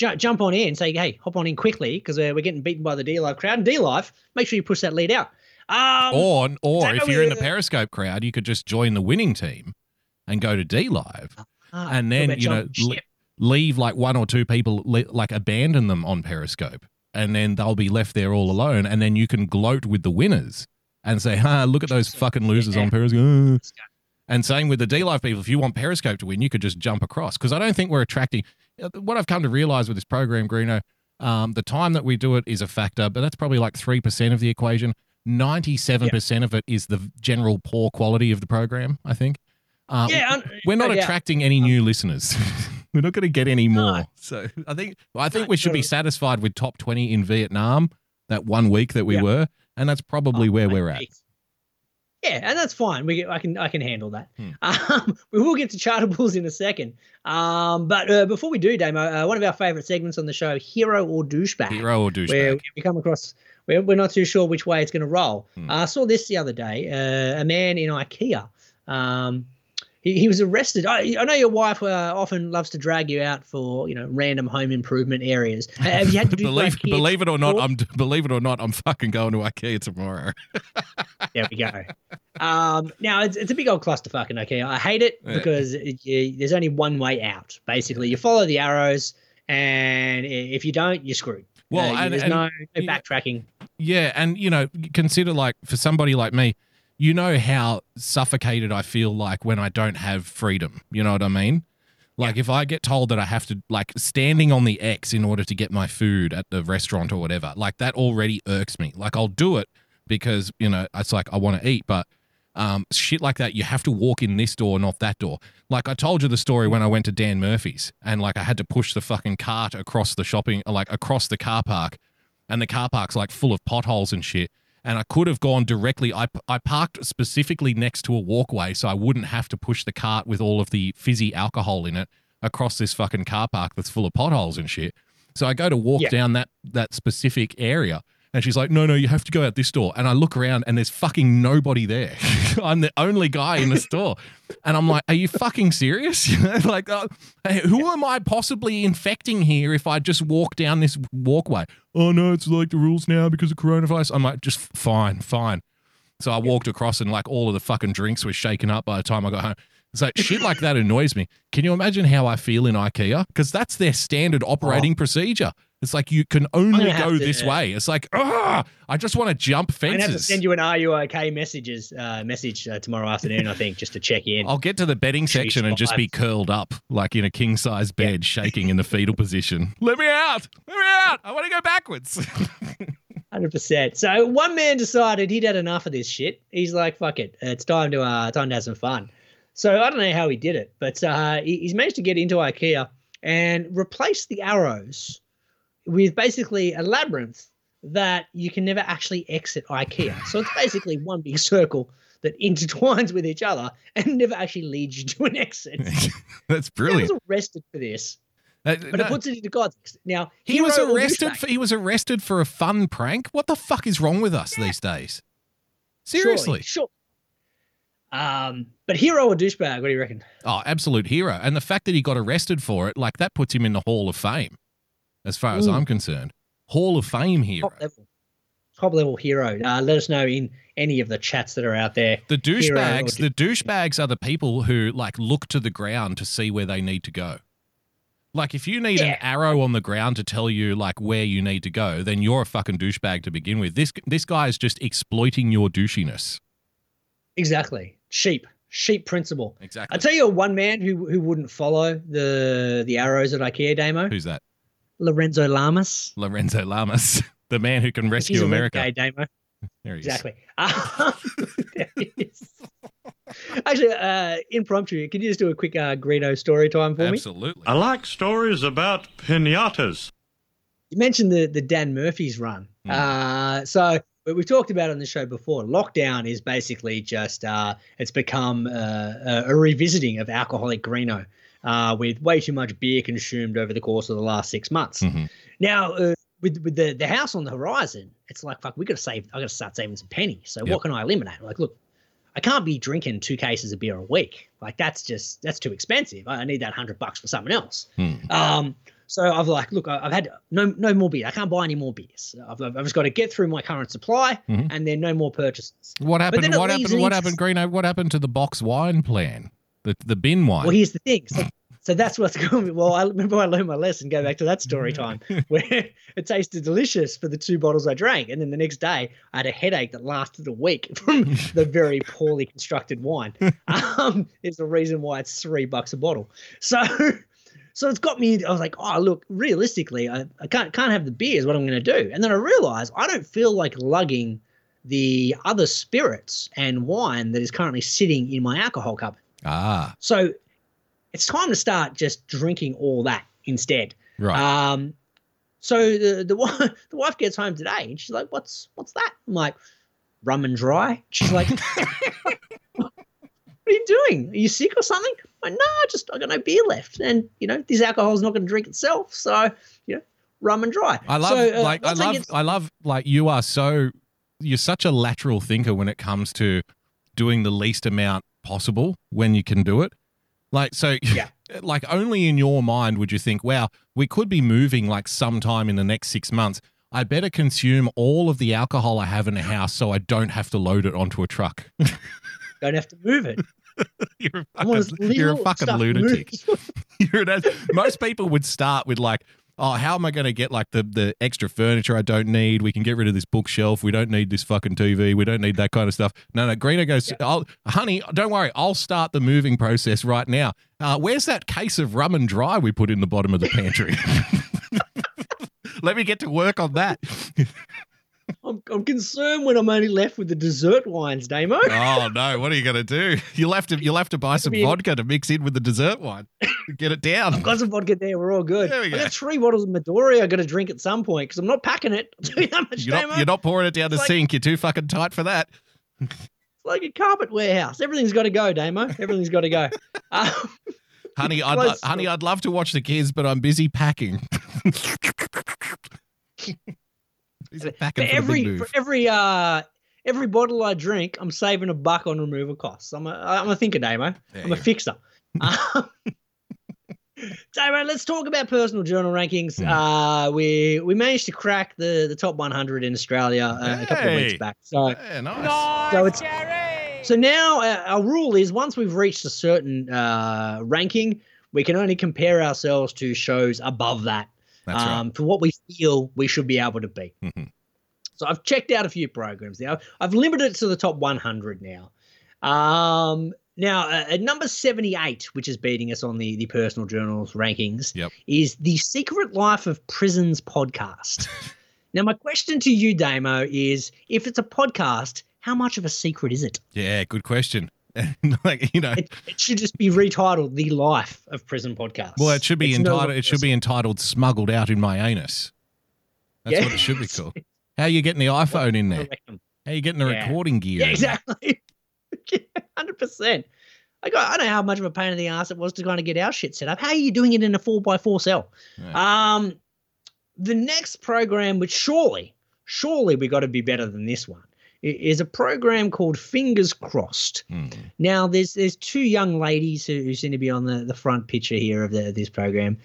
ju- jump on in, and say, hey, hop on in quickly because uh, we're getting beaten by the D Live crowd. And D Live, make sure you push that lead out. Um, Or, or if you're in the Periscope crowd, you could just join the winning team and go to D Live ah, and then, you know, le- leave like one or two people, le- like abandon them on Periscope. And then they'll be left there all alone. And then you can gloat with the winners and say, ha, look at those fucking losers on Periscope. And same with the D Live people, if you want Periscope to win, you could just jump across. Because I don't think we're attracting. Uh, What I've come to realize with this program, Greeno, um, the time that we do it is a factor, but that's probably like 3% of the equation. 97% of it is the general poor quality of the program, I think. Um, Yeah, we're not no doubt. attracting any new listeners. we're not going to get any more. So I think I think we should be satisfied with top 20 in Vietnam that one week that we Yeah. were. And that's probably where we're at. Yeah, and that's fine. We I can I can handle that. Hmm. Um, we will get to chartables in a second. Um, but uh, before we do, Damo, uh, one of our favorite segments on the show, hero or douchebag, Hero or where we come across. We're, we're not too sure which way it's going to roll. Hmm. Uh, I saw this the other day. Uh, a man in IKEA. Um, he, he was arrested. I, I know your wife uh, often loves to drag you out for you know random home improvement areas. Have you had to do believe IKEA believe it or not, before? I'm believe it or not, I'm fucking going to IKEA tomorrow. There we go. um, now it's, it's a big old clusterfuck in IKEA. I hate it Yeah. because it, you, there's only one way out. Basically, you follow the arrows, and if you don't, you're screwed. Well, Uh, and- there's and- no, no backtracking. Yeah, and you know, consider like for somebody like me, you know how suffocated I feel like when I don't have freedom. You know what I mean? Like if I get told that I have to like standing on the X in order to get my food at the restaurant or whatever, like that already irks me. Like I'll do it because, you know, it's like I want to eat, but um, shit like that, you have to walk in this door, not that door. Like I told you the story when I went to Dan Murphy's and like I had to push the fucking cart across the shopping, like across the car park and the car park's like full of potholes and shit. And I could have gone directly. I, I parked specifically next to a walkway so I wouldn't have to push the cart with all of the fizzy alcohol in it across this fucking car park that's full of potholes and shit. So I go to walk Yeah. down that that specific area, and she's like, "No, no, you have to go out this door." And I look around, and there's fucking nobody there. I'm the only guy in the store, and I'm like, "Are you fucking serious? Like, uh, hey, who am I possibly infecting here if I just walk down this walkway?" Oh no, it's like the rules now because of coronavirus. I'm like, just fine, fine. So I walked across, and like all of the fucking drinks were shaken up by the time I got home. So shit like that annoys me. Can you imagine how I feel in IKEA? Because that's their standard operating procedure. It's like you can only go to- this way. It's like, ah, I just want to jump I'm gonna have to fences. send you an "Are you okay?" messages uh, message uh, tomorrow afternoon. I think just to check in. I'll get to the bedding section and just be curled up, like in a king size bed, shaking in the fetal position. Let me out! Let me out! I want to go backwards. Hundred percent. So one man decided he'd had enough of this shit. He's like, "Fuck it, it's time to uh, time to have some fun." So I don't know how he did it, but uh, he- he's managed to get into IKEA and replace the arrows with basically a labyrinth that you can never actually exit IKEA. So it's basically one big circle that intertwines with each other and never actually leads you to an exit. That's brilliant. He was arrested for this, Uh, but no, it puts it into context. Now he was arrested. For, he was arrested for a fun prank. What the fuck is wrong with us these days? Seriously. Sure. Um, but hero or douchebag? What do you reckon? Oh, absolute hero. And the fact that he got arrested for it, like that puts him in the Hall of Fame, as far as Mm. I'm concerned. Hall of Fame hero. Top level, top level hero. Uh, let us know in any of the chats that are out there. The douchebags, the douchebags are the people who like look to the ground to see where they need to go. Like if you need an arrow on the ground to tell you like where you need to go, then you're a fucking douchebag to begin with. This this guy is just exploiting your douchiness. Exactly. Sheep. Sheep principle. Exactly. I tell you, one man who who wouldn't follow the the arrows at IKEA Damo, Who's that? Lorenzo Lamas. Lorenzo Lamas, the man who can He's rescue a America. renegade Damo. There he is. Exactly. Um, there he is. Actually, uh, impromptu. Can you just do a quick uh, Greeno story time for me? Absolutely. I like stories about pinatas. you mentioned the the Dan Murphy's run. Hmm. Uh, so but we've talked about it on the show before. Lockdown is basically just uh, it's become uh, a, a revisiting of alcoholic Greeno, uh, with way too much beer consumed over the course of the last six months. Mhm. Now, uh, with with the the house on the horizon, it's like fuck, we got to save. I got to start saving some pennies. So Yep. what can I eliminate? Like, look, I can't be drinking two cases of beer a week. Like that's just that's too expensive. I I need that hundred bucks for something else. Hmm. Um, so I've like, look, I've had no no more beer. I can't buy any more beers. I've, I've just got to get through my current supply, Mhm. and then no more purchases. What happened? What happened? What happened, Greeno? What happened to the box wine plan? The the bin wine. Well, here's the thing. So, so that's what's going. Well, I remember I learned my lesson. Go back to that story time where it tasted delicious for the two bottles I drank, and then the next day I had a headache that lasted a week from the very poorly constructed wine. Um, is the reason why it's three bucks a bottle. So. So it's got me. I was like, "Oh, look! Realistically, I, I can't can't have the beer. Is what I'm going to do." And then I realized I don't feel like lugging the other spirits and wine that is currently sitting in my alcohol cupboard. Ah, So it's time to start just drinking all that instead. right. Um, so the the the wife gets home today and she's like, "What's what's that?" I'm like, "Rum and dry." She's like, "What are you doing? Are you sick or something?" I'm like, "No, just I got no beer left, and you know this alcohol's not going to drink itself, so you know, rum and dry." I love So, uh, like I love I love like you are so you're such a lateral thinker when it comes to doing the least amount possible when you can do it. Like so Yeah. like only in your mind would you think, wow, we could be moving like sometime in the next 6 months. I better consume all of the alcohol I have in the house so I don't have to load it onto a truck. don't have to move it. you're a fucking, you're a fucking lunatic. You're an, most people would start with like, oh, how am I going to get like the the extra furniture I don't need? We can get rid of this bookshelf. We don't need this fucking TV. We don't need that kind of stuff. No, no. Greeno goes, I'll, honey, don't worry. I'll start the moving process right now. Uh, where's that case of rum and dry we put in the bottom of the pantry? Let me get to work on that. I'm, I'm concerned when I'm only left with the dessert wines, Damo. Oh no! What are you going to do? You'll have to you'll have to buy some vodka to mix in with the dessert wine. Get it down. I've got some vodka there. We're all good. There we I got three bottles of Midori I got to drink at some point because I'm not packing it. I'll you much, you're not, you're not pouring it down the like- sink. You're too fucking tight for that. It's like a carpet warehouse. Everything's got to go, Damo. Everything's got to go. Um, Honey, I'd, Close honey. I'd love to watch the kids, but I'm busy packing. Busy for packing for, every for every uh every bottle I drink, I'm saving a buck on removal costs. I'm a I'm a thinker, Damo. Yeah, I'm a yeah. fixer. Um, Damo, let's talk about personal journal rankings. Hmm. Uh, we we managed to crack the the top 100 in Australia uh, a couple of weeks back. So Yeah, nice. so it's so now uh, our rule is once we've reached a certain uh, ranking, we can only compare ourselves to shows above that That's um, for what we feel we should be able to beat. Mhm. So I've checked out a few programs now. I've limited it to the top 100 now. Um, now uh, at number 78, which is beating us on the the personal journals rankings, Yep. is the Secret Life of Prisons podcast. now my question to you, Damo, is if it's a podcast, how much of a secret is it? Yeah, good question. like you know, It, it should just be retitled "The Life of Prison Podcast." well, it should be It's entitled. longer It should be entitled "Smuggled Out in My Anus." That's Yeah. what it should be called. How are you getting the iPhone in there? How are you getting the Yeah. recording gear? Yeah, exactly. Hundred percent. I got. I don't know how much of a pain in the ass it was to kind of get our shit set up. How are you doing it in a four by four cell? Um, the next program, which surely, surely we got to be better than this one, is a program called Fingers Crossed. Hmm. Now, there's there's two young ladies who, who seem to be on the, the front picture here of the, this program,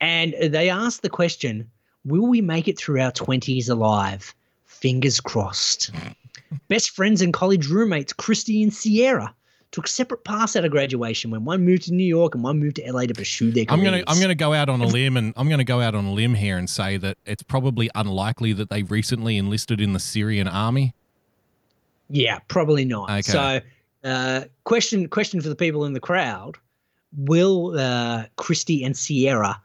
and they asked the question: Will we make it through our twenties alive? Fingers crossed. Best friends and college roommates Christy and Sierra took separate paths out of graduation when one moved to New York and one moved to LA to pursue their I'm careers. gonna I'm gonna go out on a limb and I'm gonna go out on a limb here and say that it's probably unlikely that they recently enlisted in the Syrian army. Yeah, probably not. Okay. So, uh, question question for the people in the crowd: Will uh, Christy and Sierra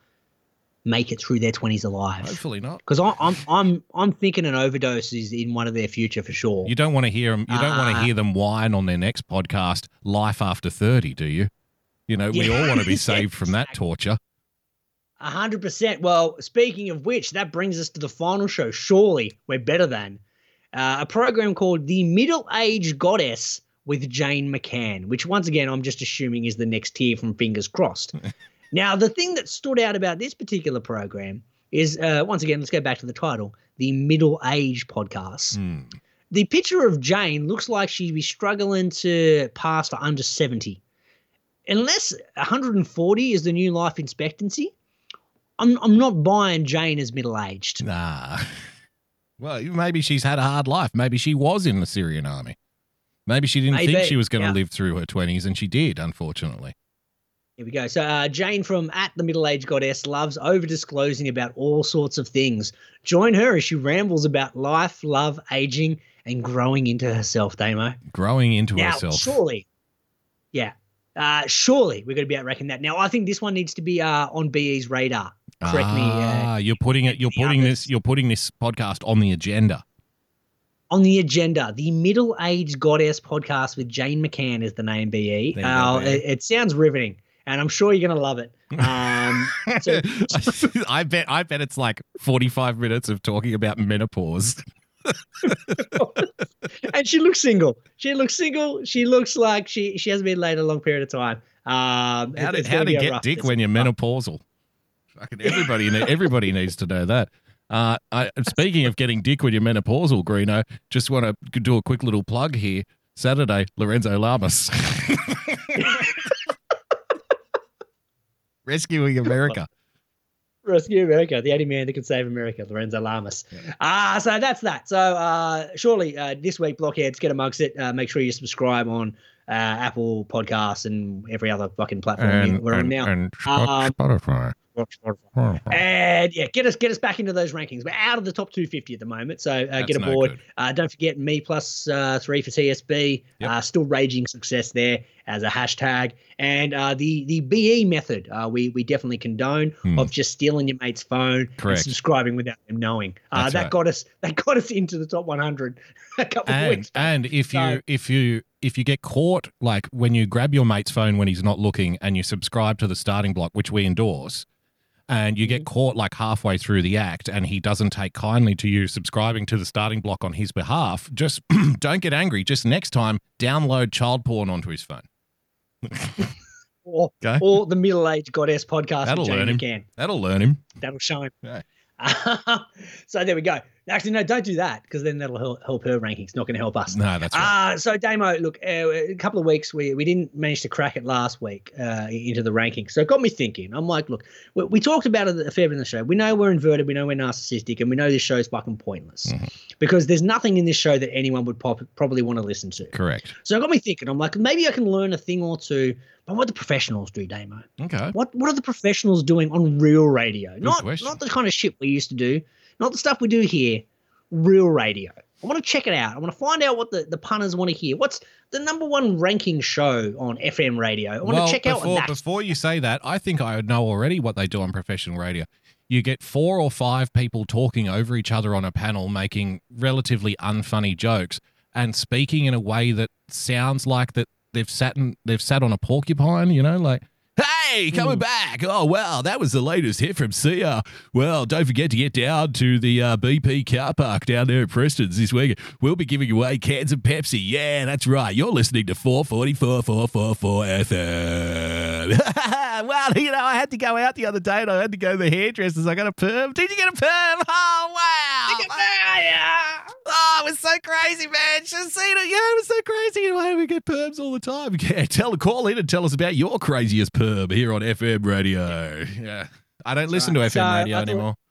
make it through their twenties alive? Hopefully not. Because I'm I'm I'm thinking an overdose is in one of their future for sure. You don't want to hear them. You don't want Ah. to hear them whine on their next podcast, "Life After 30, do you? You know, we Yeah. all want to be saved from that torture. A hundred percent. Well, speaking of which, that brings us to the final show. Surely we're better than uh, a program called The Middle Age Goddess with Jane McCann, which once again I'm just assuming is the next tier from Fingers Crossed. now, the thing that stood out about this particular program is uh, once again, let's go back to the title, the Middle Age Podcast. Hmm. The picture of Jane looks like she'd be struggling to pass for under 70. Unless 140 is the new life expectancy, I'm, I'm not buying Jane as middle aged. Nah. Well, maybe she's had a hard life. Maybe she was in the Syrian army. Maybe she didn't think she was going to yeah. live through her 20s, and she did, unfortunately. Here we go. So uh, Jane from at the Middle Age Goddess loves over disclosing about all sorts of things. Join her as she rambles about life, love, aging, and growing into herself. Damo. Growing into now, herself. surely, yeah, uh, surely we're going to be out wrecking that. Now, I think this one needs to be uh, on BE's radar. Correct me. Uh, Ah, you're putting it. You're putting others. this. You're putting this podcast on the agenda. on the agenda, the Middle Age Goddess podcast with Jane McCann is the name. Be. There you go, Uh, it, it sounds riveting, and I'm sure you're going to love it. Um, so I bet. I bet it's like 45 minutes of talking about menopause. and she looks single. She looks single. She looks like she she hasn't been laid a long period of time. Um, How it- to, how to get rough- dick it's- when you're menopausal? Fucking everybody. everybody needs to know that. Uh, I, speaking of getting dick when you're menopausal, Greeno, just want to do a quick little plug here. Saturday, Lorenzo Lamas. Rescuing America. Rescue America, the only man that can save America, Lorenzo Lamas. Ah, so that's that. So uh, surely uh, this week, blockheads, get amongst it. Uh, make sure you subscribe on uh, Apple Podcasts and every other fucking platform And, we're on now. and Um, Spotify. And yeah, get us get us back into those rankings. We're out of the top 250 at the moment, so uh, get no aboard. good. Uh, don't forget me plus uh, three for TSB. Yep. Uh, still raging success there as a hashtag, and uh, the the BE method uh, we we definitely condone Hmm. of just stealing your mate's phone Correct. and subscribing without them knowing. Uh, that right. got us that got us into the top 100 a couple of and weeks. back. and if So- you if you if you get caught like when you grab your mate's phone when he's not looking and you subscribe to the starting block which we endorse and you Mm-hmm. get caught like halfway through the act and he doesn't take kindly to you subscribing to the starting block on his behalf just don't get angry just next time download child porn onto his phone or, Okay. or the middle aged goddess podcast that'll learn him that'll learn him That'll show him. Yeah. so there we go. Actually, no, don't do that because then that'll help, help her rankings. Not going to help us. no that's right Uh, so Damo, look, uh, a couple of weeks we, we didn't manage to crack it last week uh, into the rankings, so it got me thinking. I'm like, look, we, we talked about it a fair bit in the show. We know we're inverted, we know we're narcissistic, and we know this show's fucking pointless Mm-hmm. because there's nothing in this show that anyone would pop, probably want to listen to. correct So it got me thinking. I'm like, maybe I can learn a thing or two about what the professionals do, Damo. okay What what are the professionals doing on real radio? not question. not the kind of shit we used to do, not the stuff we do here. Real radio. I want to check it out. I want to find out what the, the punters want to hear. What's the number one ranking show on FM radio? I want well, to check out before, what that's. before you say that, I think I know already what they do on professional radio. You get four or five people talking over each other on a panel, making relatively unfunny jokes and speaking in a way that sounds like that they've sat in, they've sat on a porcupine. You know, like. Hey, coming back. Oh, wow. That was the latest hit from Sia. Well, don't forget to get down to the uh, BP car park down there at Preston's this week. We'll be giving away cans of Pepsi. Yeah, that's right. You're listening to 444 444 FM. well, you know, I had to go out the other day and I had to go to the hairdressers. I got a perm. Did you get a perm? Oh, wow. Oh, it was so crazy, man. Just seen it. Yeah, it was so crazy. Why do we get perms all the time? Yeah, tell call in and tell us about your craziest perm here on FM radio. Yeah. I don't listen to right. FM So, radio thought- anymore.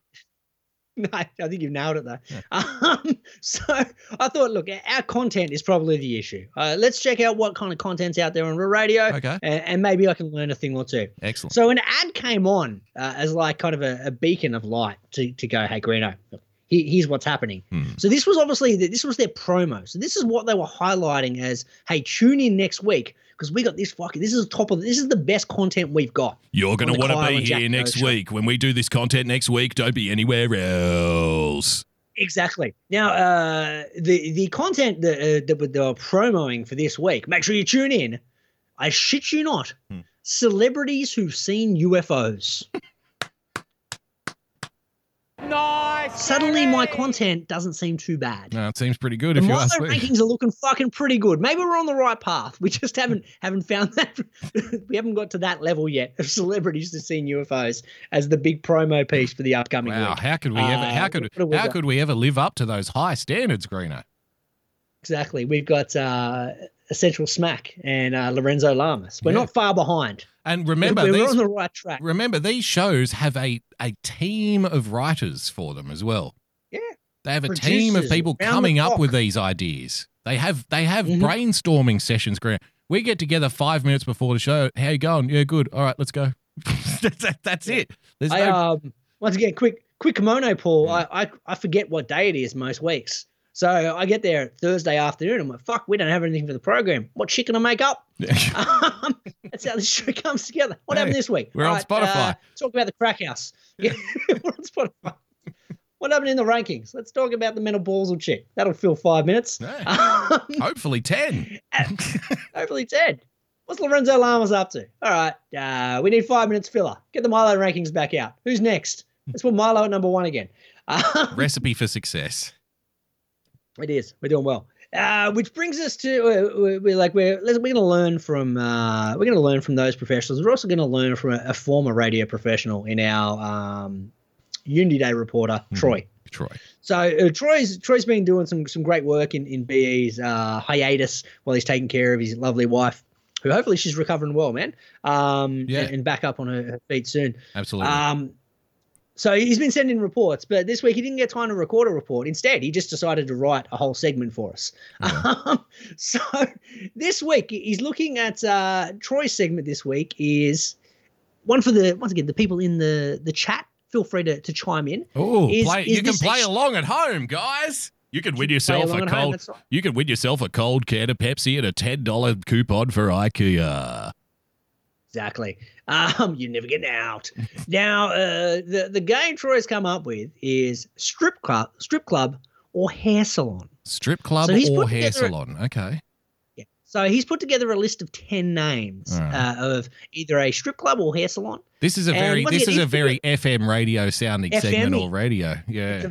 No, I think you've nailed it though. Um, so I thought, look, our content is probably the issue. Uh, let's check out what kind of content's out there on the radio, Okay. and, and maybe I can learn a thing or two. Excellent. So an ad came on uh, as like kind of a, a beacon of light to, to go, hey Greeno, he- here's what's happening. Hmm. So this was obviously this was their promo. So this is what they were highlighting as, hey, tune in next week because we got this fucking. This is the top of this is the best content we've got. You're gonna want to be here next show. week. When we do this content next week, don't be anywhere else. Exactly. Now, uh, the the content that uh, that they were promoting for this week. Make sure you tune in. I shit you not. Hmm. Celebrities who've seen UFOs. Suddenly, my content doesn't seem too bad. No, it seems pretty good The if you ask me. rankings are looking fucking pretty good. Maybe we're on the right path. We just haven't haven't found that. we haven't got to that level yet of celebrities to seeing UFOs as the big promo piece for the upcoming Wow, week. how could we ever? Uh, How could what have we how got? could we ever live up to those high standards, Greeno? Exactly. We've got uh, Essential Smack and uh, Lorenzo Lamas. We're Yeah. not far behind. And remember, we're, we're these, on the right track. remember these shows have a a team of writers for them as well. Yeah. They have a team of people coming up with these ideas. They have they have Mhm. brainstorming sessions. Grant, we get together five minutes before the show. How you going? Yeah, good. All right, let's go. That- that's it. There's I, no um, once again, quick quick kimono pull. I, I I forget what day it is most weeks. So I get there Thursday afternoon. I'm like, fuck, we don't have anything for the program. What shit can I make up? um, that's how this show comes together. What happened this week? we're on Alright, Spotify. uh, talk about the crack house. Yeah, we're on Spotify. What happened in the rankings? Let's talk about the mental balls of chick. That'll fill five minutes. Um, hopefully ten. hopefully ten. What's Lorenzo Lamas up to? All right, uh, we need five minutes filler. Get the Milo rankings back out. Who's next? Let's put Milo at number one again. Um, Recipe for success. It is. We're doing well. Uh, which brings us to uh, we're, we're like we're we're going to learn from uh, we're going to learn from those professionals. We're also going to learn from a, a former radio professional in our um, Unity Day reporter, Troy. Troy. So uh, Troy's Troy's been doing some some great work in in BE's uh, hiatus while he's taking care of his lovely wife, who hopefully she's recovering well, man. Um, Yeah. and, and back up on her, her feet soon. Absolutely. Um, so he's been sending reports, but this week he didn't get time to record a report. Instead, he just decided to write a whole segment for us. Um, so this week he's looking at uh, Troy's segment. This week is one for the once again the people in the the chat. Feel free to, to chime in. Oh, Is- play, is you can play a- along at home, guys. You can win yourself a at home, cold. right. You can win yourself a cold can of Pepsi and a ten dollar coupon for IKEA. Exactly. Um, you're never getting out. now, uh, the the game Troy's come up with is strip club, strip club, or hair salon. Strip club So or hair together a- salon? Okay. So he's put together a list of ten names right. uh, of either a strip club or hair salon. This is a very this is a very FM radio sounding segment FM-y. or radio. Yeah.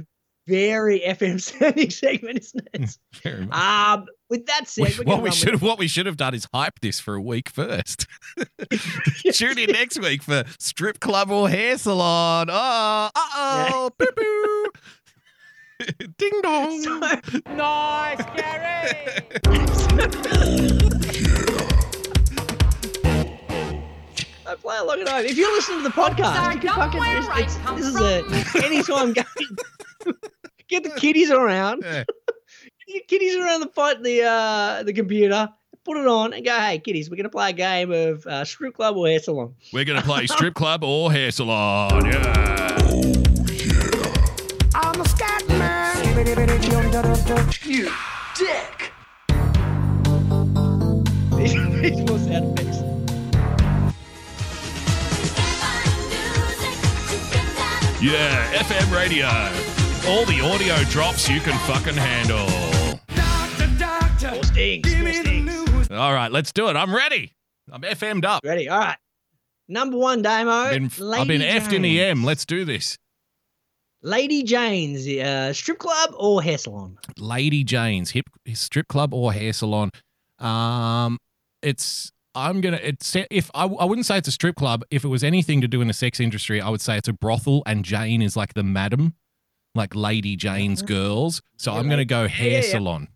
Very FM sounding segment, isn't it? Very much. um, with that said, We- we're what we should with- what we should have done is hype this for a week first. Tune in next week for strip club or hair salon. Oh, uh oh, boo boo. Ding dong. Nice, Gary! I play along at home. If you're listening to the podcast, Sorry, you can fucking, where it's- I it's- this is a anytime game. Get the kiddies around. Yeah. Get your kiddies around the fight the uh the computer. Put it on and go. Hey, kiddies, we're gonna play a game of uh, strip club or hair salon. We're gonna play strip club or hair salon. Yeah. I'm a scat man! You dick! These more sound effects. Yeah, FM radio. All the audio drops you can fucking handle. More stings. More stings. All right, let's do it. I'm ready. I'm FM'd up. Ready? All right. Number one, Damo. I've been, I've been Lady effed in the M. Let's do this. Lady Jane's uh, strip club or hair salon? Lady Jane's hip strip club or hair salon. Um, it's I'm gonna it's if I, I wouldn't say it's a strip club. If it was anything to do in the sex industry, I would say it's a brothel, and Jane is like the madam, like Lady Jane's girls. So I'm gonna go hair yeah, yeah. salon.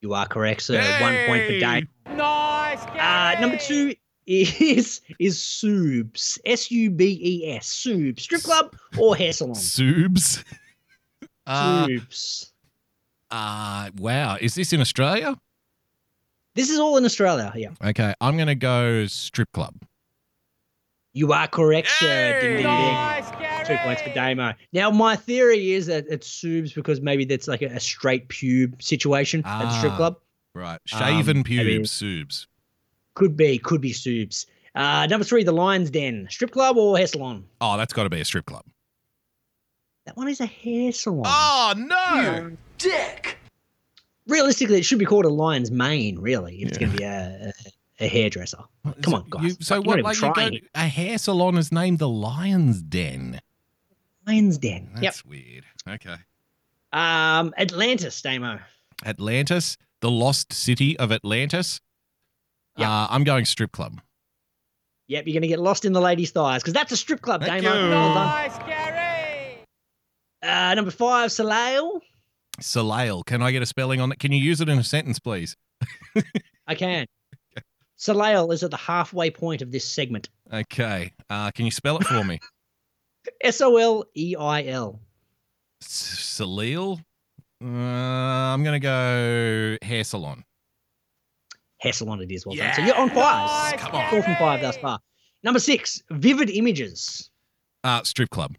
You are correct, sir. One point for Hey! Dave. Nice, Uh, number two is is Subes. S U B E S. Subes. Strip club or hair salon? Subes. Uh, Subes. uh, wow. Is this in Australia? This is all in Australia. Yeah. Okay, I'm gonna go strip club. You are correct, sir. Ding, ding, ding. Nice, Gary! Two points for Damo. Now, my theory is that it's Subes because maybe that's like a, a straight pube situation at the strip Ah. club. Right, shaven Um, pubes, maybe- Subes. Could be, could be Subes. Uh, number three, the Lion's Den. Strip club or hair salon? Oh, that's got to be a strip club. That one is a hair salon. Oh no! Dick! Realistically, it should be called a Lion's Mane, really, if it's going to be a, a, a hairdresser. Come on, guys. You, so Fuck, what? not Like you go, a hair salon is named the Lion's Den. Lion's Den. Yep. That's weird. Okay. Um, Atlantis, Damo. Atlantis, the lost city of Atlantis. Uh, I'm going strip club. Yep, you're going to get lost in the ladies' thighs because that's a strip club, Thank Damo. you. Well done. Uh, number five, Soleil. Soleil. Can I get a spelling on it? Can you use it in a sentence, please? I can. Soleil is at the halfway point of this segment. Okay. Uh, can you spell it for me? S O L E I L. Salil? Uh, I'm going to go hair salon. Hair salon it is. Well done. So you're on five. Come on. Four from five thus far. Number six, Vivid Images. Uh, strip club.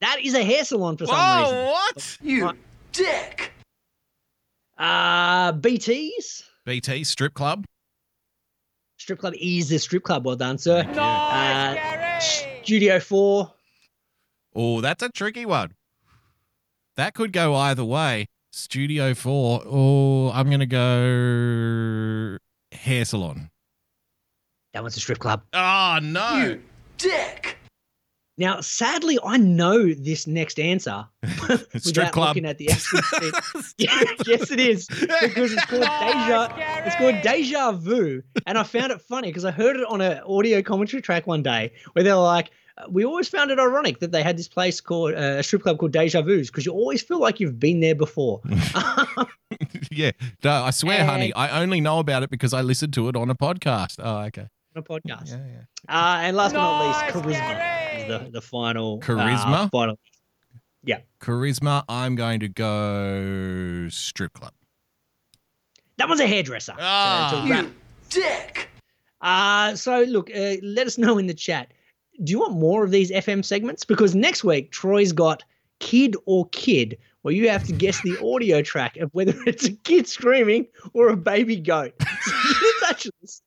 That is a hair salon for some Whoa, reason. what? You dick. Uh, BT's. BT, strip club. Strip club is the strip club. Well done, sir. Uh, Studio 4. Oh, that's a tricky one. That could go either way. Studio 4. Oh, I'm going to go hair salon. That one's a strip club. Oh, no. You dick. Now, sadly, I know this next answer. Without club. Looking at the thing. Yeah, yes, it is because it's called deja. It's called deja vu, and I found it funny because I heard it on an audio commentary track one day where they're like, uh, "We always found it ironic that they had this place called uh, a strip club called Deja Vu's because you always feel like you've been there before." yeah. No, I swear, honey, I only know about it because I listened to it on a podcast. Oh, okay. On a podcast. Uh, and last but not least, charisma is the, the final. uh, Charisma? final. Yeah. Charisma, I'm going to go strip club. That was a hairdresser. Ah. to wrap- dick. Uh, so look, uh, let us know in the chat. Do you want more of these FM segments? Because next week Troy's got kid or kid, where you have to guess the audio track of whether it's a kid screaming or a baby goat. So get in touch with us.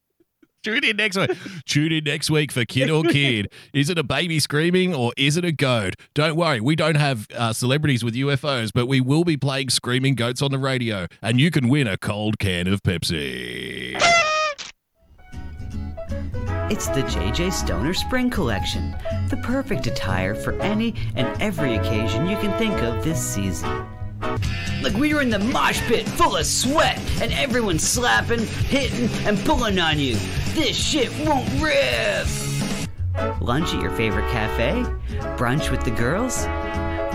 Tune in next week. Tune in next week for Kid or Kid. Is it a baby screaming or is it a goat? Don't worry, we don't have uh, celebrities with UFOs, but we will be playing screaming goats on the radio, and you can win a cold can of Pepsi. It's the JJ Stoner Spring Collection, the perfect attire for any and every occasion you can think of this season. Like we were in the mosh pit full of sweat and everyone's slapping, hitting, and pulling on you. This shit won't rip. Lunch at your favorite cafe? Brunch with the girls?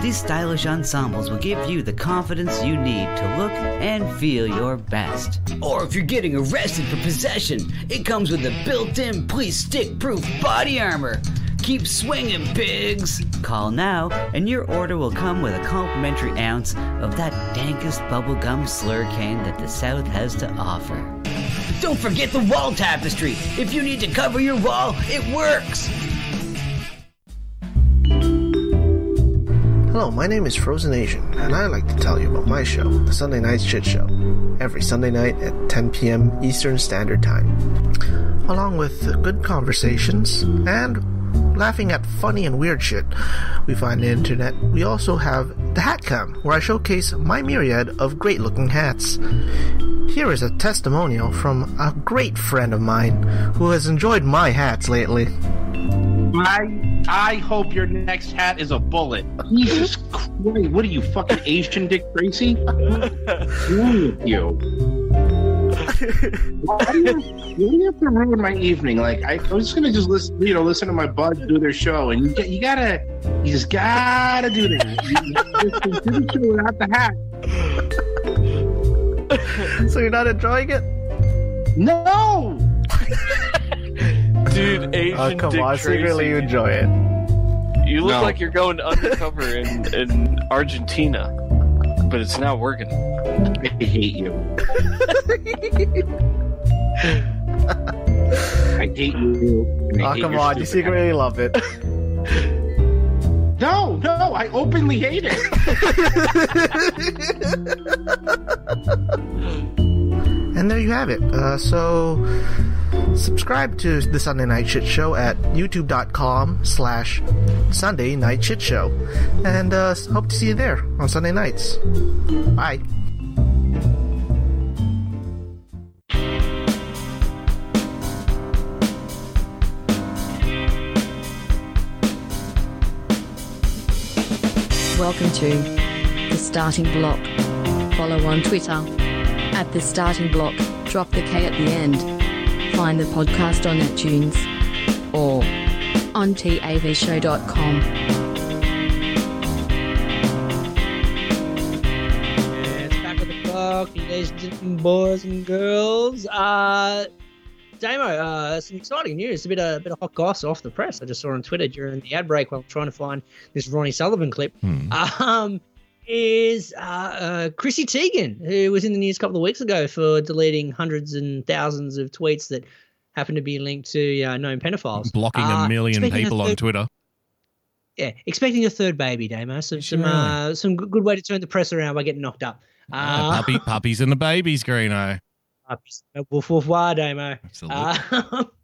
These stylish ensembles will give you the confidence you need to look and feel your best. Or if you're getting arrested for possession, it comes with a built-in police stick-proof body armor. Keep swinging, pigs. Call now, and your order will come with a complimentary ounce of that dankest bubblegum slurricane that the South has to offer. Don't forget the wall tapestry. If you need to cover your wall, it works. Hello, my name is Frozen Asian, and I'd like to tell you about my show, The Sunday Night Shit Show, every Sunday night at 10 p.m. Eastern Standard Time. Along with good conversations and laughing at funny and weird shit we find on the internet, we also have the Hat Cam, where I showcase my myriad of great looking hats. Here is a testimonial from a great friend of mine who has enjoyed my hats lately. I I hope your next hat is a bullet. Jesus Christ! What are you fucking Asian Dick Tracy? What's wrong with you? Why do you, why do you have to ruin my evening? Like I, I was just gonna just listen, you know, listen to my buds do their show, and you get, you gotta, you just gotta do that. You, just do the show without the hat. so you're not enjoying it? No. Dude, Asian Oh, come Dick on, Tracy. you enjoy it. You look No. like you're going undercover in, in Argentina, but it's not working. I hate you. I hate you. I Oh, hate come on, you secretly love it. No, no, I openly hate it. And there you have it. Uh, so, subscribe to the Sunday Night Shit Show at youtube.com slash Sunday Night Shit Show. And uh, hope to see you there on Sunday nights. Bye. Welcome to The Starting Block. Follow on Twitter at The Starting Block. Drop the K at the end. Find the podcast on iTunes or on tavshow.com. It's back with the clock, ladies and gentlemen, boys and girls. Uh, Damo, uh, some exciting news. A bit of, a bit of hot goss off the press. I just saw on Twitter during the ad break while trying to find this Ronnie Sullivan clip. Um, is uh, uh, Chrissy Teigen, who was in the news a couple of weeks ago for deleting hundreds and thousands of tweets that happen to be linked to uh, known pedophiles. Blocking Uh, a million expecting a people on Twitter. Yeah, expecting a third baby, Damo. So some uh, some good, good way to turn the press around by getting knocked up. Ah, Uh, puppy, puppies and the babies, Greeno. puppies. Woof woof wah, Damo. Absolutely.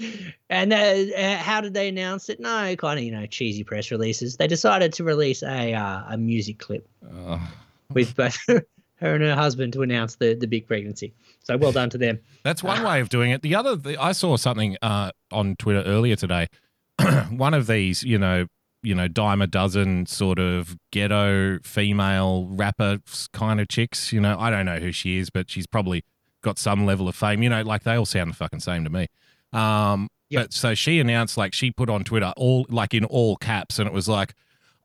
Uh, and uh, uh, how did they announce it? No, kind of you know cheesy press releases. They decided to release a uh, a music clip with both her and her husband to announce the the big pregnancy. So well done to them. That's one way of doing it. The other, the, I saw something uh, on Twitter earlier today. one of these, you know, you know, dime a dozen sort of ghetto female rapper kind of chicks. You know, I don't know who she is, but she's probably got some level of fame. You know, like they all sound the fucking same to me. Um, but so she announced, like, she put on Twitter all like in all caps, and it was like,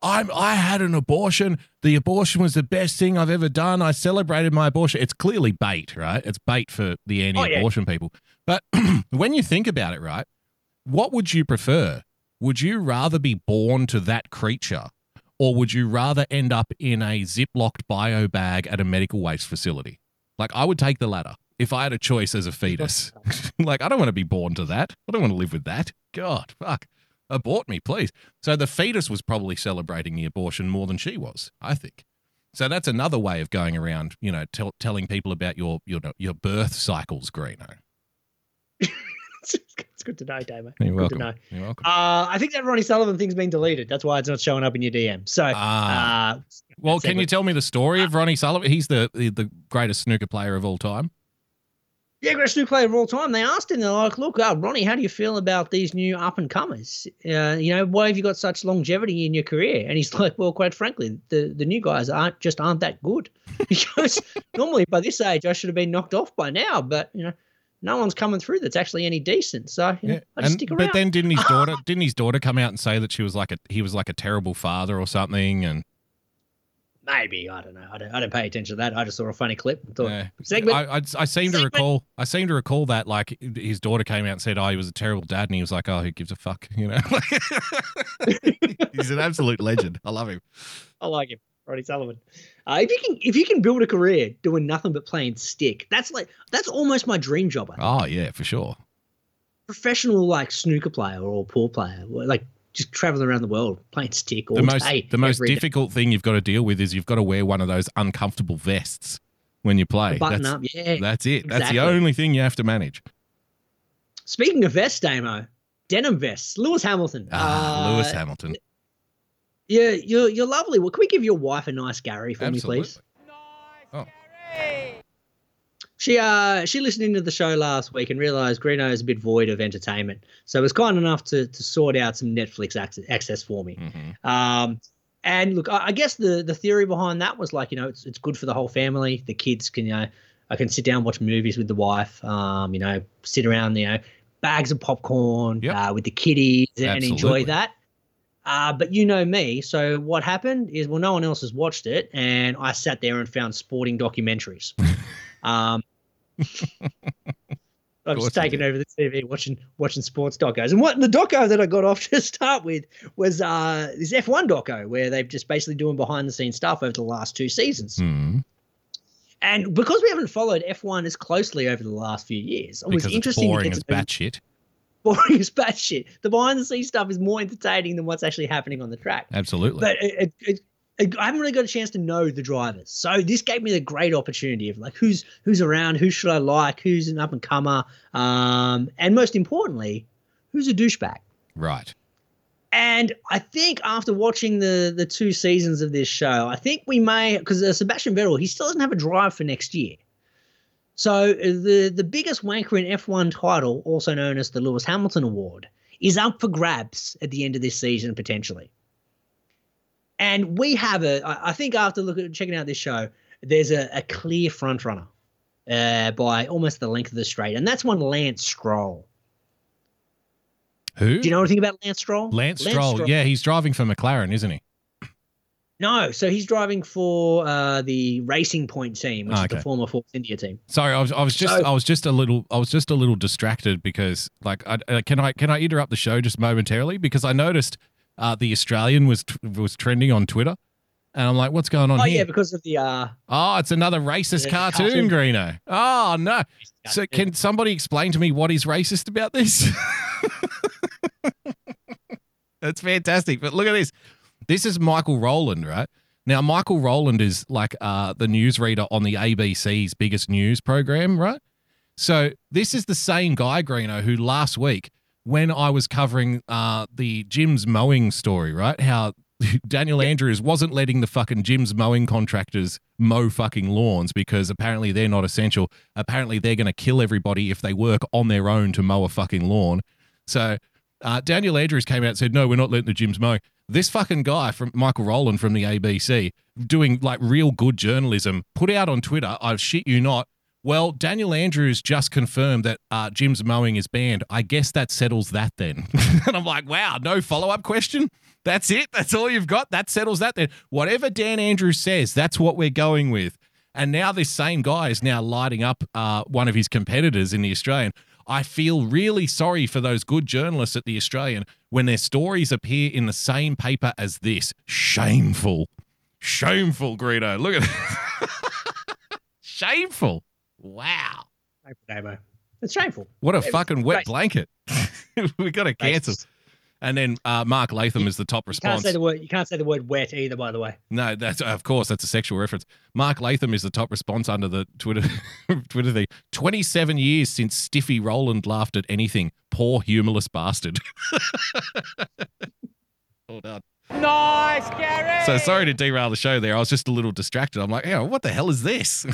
I'm I had an abortion. The abortion was the best thing I've ever done. I celebrated my abortion. It's clearly bait, right? It's bait for the anti-abortion people. But when you think about it, right, what would you prefer? Would you rather be born to that creature, or would you rather end up in a ziplocked bio bag at a medical waste facility? Like I would take the latter if I had a choice as a fetus. like I don't want to be born to that. I don't want to live with that. God, fuck. Abort me, please. So the fetus was probably celebrating the abortion more than she was, I think. So that's another way of going around, you know, tell, telling people about your your your birth cycles, Greeno. it's good to know, Damo. You're good welcome. to know. You're welcome. Uh, I think that Ronnie Sullivan thing's been deleted. That's why it's not showing up in your DM. So, Ah. uh, Well, can you tell me the story of Ronnie Sullivan? He's the, the the greatest snooker player of all time. Yeah, greatest new player of all time. They asked him, they're like, look, uh, Ronnie, how do you feel about these new up and comers? Uh, you know, why have you got such longevity in your career? And he's like, well, quite frankly, the, the new guys aren't just aren't that good. Goes, normally by this age, I should have been knocked off by now, but you know, no one's coming through that's actually any decent. So you know, I just And- stick around. but then didn't his daughter didn't his daughter come out and say that she was like a he was like a terrible father or something? And Maybe I don't know. I don't, I don't pay attention to that. I just saw a funny clip. Thought, Yeah. Segment. I, I, I seem to recall I seem to recall that like his daughter came out and said, "Oh, he was a terrible dad," and he was like, "Oh, who gives a fuck?" You know, he's an absolute legend. I love him. I like him, Ronnie Sullivan. Uh, if you can, if you can build a career doing nothing but playing stick, that's like that's almost my dream job. I think. Oh yeah, for sure. Professional like snooker player or pool player, like just traveling around the world playing stick all The most day. the most every day. difficult thing you've got to deal with is you've got to wear one of those uncomfortable vests when you play. The button that's, up, yeah, That's it. That's the only thing you have to manage. Speaking of vests, Damo, denim vests. Lewis Hamilton. Ah, Uh, Lewis Hamilton. Yeah, you're you're lovely. Well, can we give your wife a nice Gary for Absolutely. me, please? She uh she listened into the show last week and realised Greeno is a bit void of entertainment, so was kind enough to to sort out some Netflix access, access for me. Mm-hmm. Um, and look, I, I guess the the theory behind that was like you know it's it's good for the whole family. The kids can you know I can sit down watch movies with the wife. Um, you know, sit around you know bags of popcorn uh, with the kiddies and enjoy that. Uh, but you know me, so what happened is well, no one else has watched it, and I sat there and found sporting documentaries. um, course just taken over the TV watching watching sports docos. And what the doco that I got off to start with was uh, this F1 doco where they've just basically doing behind the scenes stuff over the last two seasons. Hmm. And because we haven't followed F1 as closely over the last few years, it was Because it's interesting boring to as get to know batshit. boring as batshit. The behind the scenes stuff is more entertaining than what's actually happening on the track. Absolutely. But it, it- I haven't really got a chance to know the drivers, so this gave me the great opportunity of like who's who's around, who should I like, who's an up and comer, um, and most importantly, who's a douchebag. right. And I think after watching the the two seasons of this show, I think we may because uh, Sebastian Vettel he still doesn't have a drive for next year. So uh, the the biggest wanker in F1 title, also known as the Lewis Hamilton Award, is up for grabs at the end of this season potentially. And we have a, I think after looking at checking out this show, there's a, a clear front runner uh, by almost the length of the straight, and that's one Lance Stroll. Who? Do you know anything about Lance Stroll? Lance Stroll. Yeah, he's driving for McLaren, isn't he? No, so he's driving for uh, the Racing Point team, which Ah, is the okay. former Force India team. Sorry, I was, I was just So- I was just a little I was just a little distracted because like I, uh, can I can I interrupt the show just momentarily because I noticed uh, the Australian was t- was trending on Twitter, and I'm like, what's going on Oh here? yeah, because of the uh, Oh, it's another racist cartoon, cartoon. Greeno. Oh no! So can somebody explain to me what is racist about this? That's fantastic. But look at this. This is Michael Rowland, right? Now, Michael Rowland is like uh, the newsreader on the ABC's biggest news program, right? So this is the same guy, Greeno, who last week, when I was covering uh, the Jim's mowing story, right? How Daniel Andrews wasn't letting the fucking Jim's mowing contractors mow fucking lawns because apparently they're not essential. Apparently they're going to kill everybody if they work on their own to mow a fucking lawn. So uh, Daniel Andrews came out and said, "No, we're not letting the Jim's mow." This fucking guy from Michael Rowland from the ABC, doing like real good journalism, put out on Twitter, "I shit you not." Well, Daniel Andrews just confirmed that uh, Jim's mowing is banned. I guess that settles that then. and I'm like, wow, no follow up question. That's it. That's all you've got. That settles that then. Whatever Dan Andrews says, that's what we're going with. And now this same guy is now lighting up uh, one of his competitors in the Australian. I feel really sorry for those good journalists at the Australian when their stories appear in the same paper as this. Shameful. Shameful, Greeno. Look at. Shameful. Wow. Damo. It's shameful. What a It's fucking wet racist. blanket. we got to cancel. And then uh, Mark Latham is the top You can't response. say the word. You can't say the word wet either. By the way. No, that's of course that's a sexual reference. Mark Latham is the top response under the Twitter Twitter thing. Twenty seven years since Stiffy Rowland laughed at anything. Poor humorless bastard. Hold on. Nice, Gary. So sorry to derail the show there. I was just a little distracted. I'm like, yeah, what the hell is this?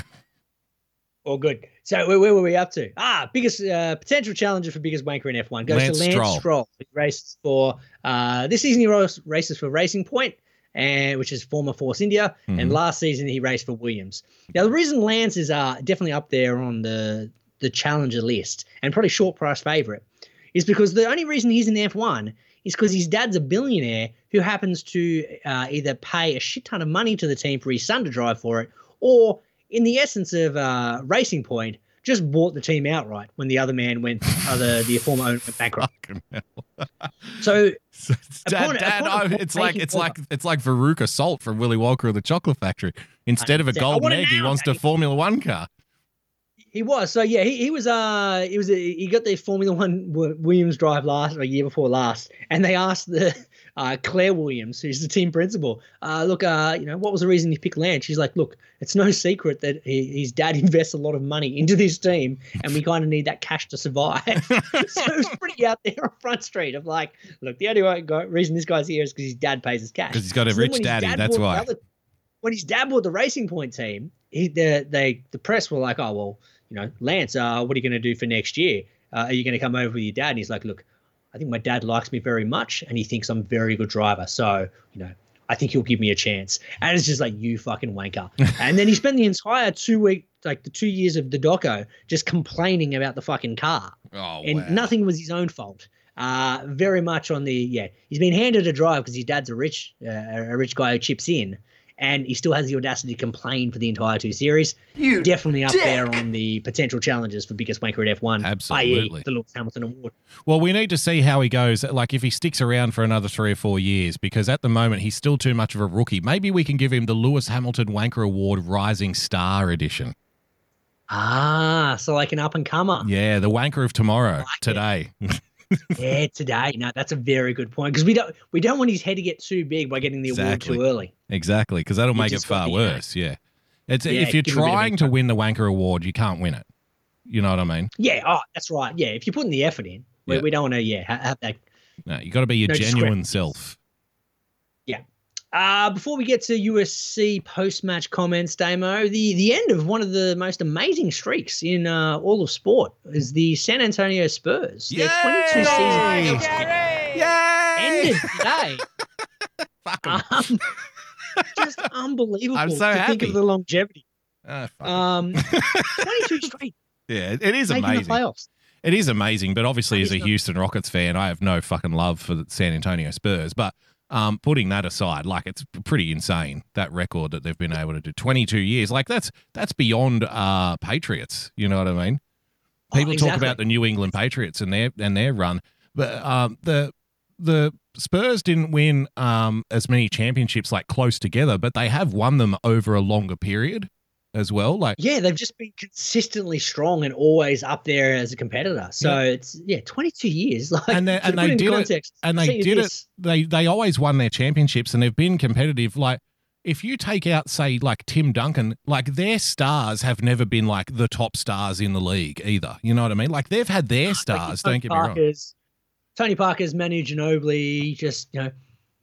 All good. So where, where were we up to? Ah, biggest uh, potential challenger for biggest wanker in F1 goes Lance to Lance Stroll. Stroll. He races for uh, this season. He race- races for Racing Point, and which is former Force India. Mhm. And last season he raced for Williams. Now the reason Lance is uh, definitely up there on the the challenger list and probably short price favorite is because the only reason he's in F1 is because his dad's a billionaire who happens to uh, either pay a shit ton of money to the team for his son to drive for it, or in the essence of uh, Racing Point, just bought the team outright when the other man went, uh, the, the former owner went bankrupt. So, Dad, upon- Dad, upon oh, it's like it's like it's like Veruca Salt from Willy Wonka and the Chocolate Factory. Instead of a golden egg, he wants a Formula One car. He was so yeah. He, he was uh he was a, he got the Formula One Williams drive last or a year before last, and they asked the uh, Claire Williams, who's the team principal, uh, look, uh, you know, what was the reason he picked Lance? She's like, look, it's no secret that he, his dad invests a lot of money into this team, and we kind of need that cash to survive. so it was pretty out there on Front Street of like, look, the only way- reason this guy's here is because his dad pays his cash. 'Cause he's got a So rich daddy, dad that's why. other- when his dad bought the Racing Point team, he the they the press were like, oh well, you know, Lance, uh, what are you going to do for next year? Uh, are you going to come over with your dad? And he's like, look, I think my dad likes me very much, and he thinks I'm a very good driver. So you know, I think he'll give me a chance. And it's just like you fucking wanker. and then he spent the entire two week, like the two years of the doco, just complaining about the fucking car Oh, and nothing was his own fault. Uh, very much on the yeah, he's been handed a drive because his dad's a rich uh, a rich guy who chips in, and he still has the audacity to complain for the entire two series. You definitely up dick. there on the potential challenges for biggest wanker at F1, Absolutely. i.e. the Lewis Hamilton Award. Well, we need to see how he goes. Like if he sticks around for another three or four years, because at the moment he's still too much of a rookie. Maybe we can give him the Lewis Hamilton Wanker Award Rising Star Edition. Ah, so like an up and comer. Yeah, the Wanker of tomorrow, today. yeah, today. No, that's a very good point because we don't we don't want his head to get too big by getting the Exactly. award too early. exactly, because that'll make it far worse. Yeah, it's Yeah, if you're give a bit of trying to win the Wanker Award, you can't win it. You know what I mean? Yeah, oh, that's right. Yeah, if you're putting the effort in, we, Yeah. we don't want to yeah have that No, you got to be your No genuine self. Uh, before we get to UFC post-match comments, Damo, the, the end of one of the most amazing streaks in uh, all of sport is the San Antonio Spurs. Their 22 season ended today. um, just unbelievable I'm so to think of the longevity. Fuck. Um, 22 straight. Yeah, it is amazing. playoffs. It is amazing, but obviously, as a Houston Rockets fan, I have no fucking love for the San Antonio Spurs. But um, putting that aside, like it's pretty insane that record that they've been able to do. Twenty-two years, like that's that's beyond uh, Patriots. You know what I mean? Oh, People talk about the New England Patriots and their and their run, but um, the the Spurs didn't win um, as many championships like close together, but they have won them over a longer period as well. Like Yeah, they've just been consistently strong and always up there as a competitor. So Yeah. it's yeah, 22 years. Like and they, and they did context, it, and they did this- it. They they always won their championships, and they've been competitive. Like if you take out, say, like Tim Duncan, like their stars have never been like the top stars in the league either. You know what I mean? Like they've had their stars. Tony don't get me wrong. Parker's, Tony Parker's, Manu Ginobili, just you know,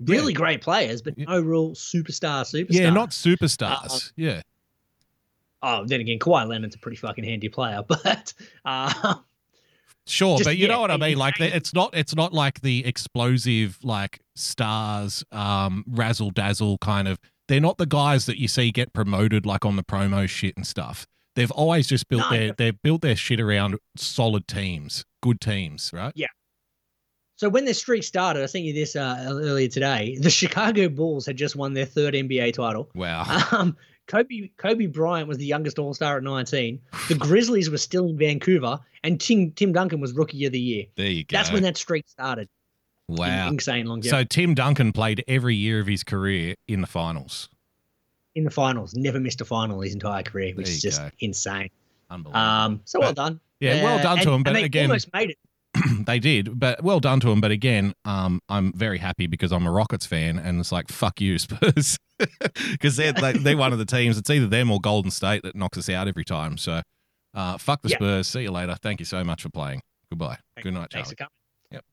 really great players, but no real superstar. Superstar. Yeah, not superstars. Um, yeah, Oh, then again, Kawhi Leonard's a pretty fucking handy player, but uh, sure, just, but you yeah, know what I mean. Like they- it's not it's not like the explosive like stars, um, razzle dazzle kind of. They're not the guys that you see get promoted like on the promo shit and stuff. They've always just built No, their they've built their shit around solid teams, good teams, right? Yeah. So when this streak started, I sent you this uh, earlier today. The Chicago Bulls had just won their third NBA title. Wow. Um, Kobe Kobe Bryant was the youngest All Star at 19. The Grizzlies were still in Vancouver, and Tim Tim Duncan was Rookie of the Year. There you go. That's when that streak started. wow. insane So. Tim Duncan played every year of his career in the finals. in the finals, never missed a final his entire career, which is just go. insane. Unbelievable. Um, so well done. Yeah, well Uh, done to and- him. But again, almost made it. they did. But well done to them. But again, um, I'm very happy because I'm a Rockets fan, and it's like fuck you, Spurs, because they're they, they're one of the teams. It's either them or Golden State that knocks us out every time. So, uh, fuck the Yeah. Spurs. See you later. Thank you so much for playing. Goodbye. Good night, Thanks Charlie. for coming. Yep.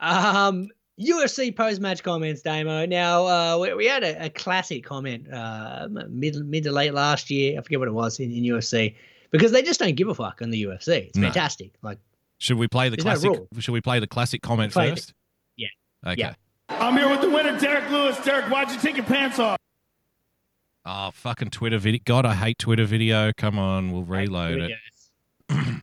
Um, UFC post match comments, Damo. Now uh, we, we had a, a classic comment uh, mid mid to late last year. I forget what it was in, in UFC because they just don't give a fuck on the UFC. It's No. fantastic. Like Should we play the There's classic? rule. should we play the classic comment Play it. first? Yeah. Okay. Yeah. I'm here with the winner, Derek Lewis. Derek, why'd you take your pants off? Oh, fucking Twitter video. God, I hate Twitter video. Come on, we'll reload it.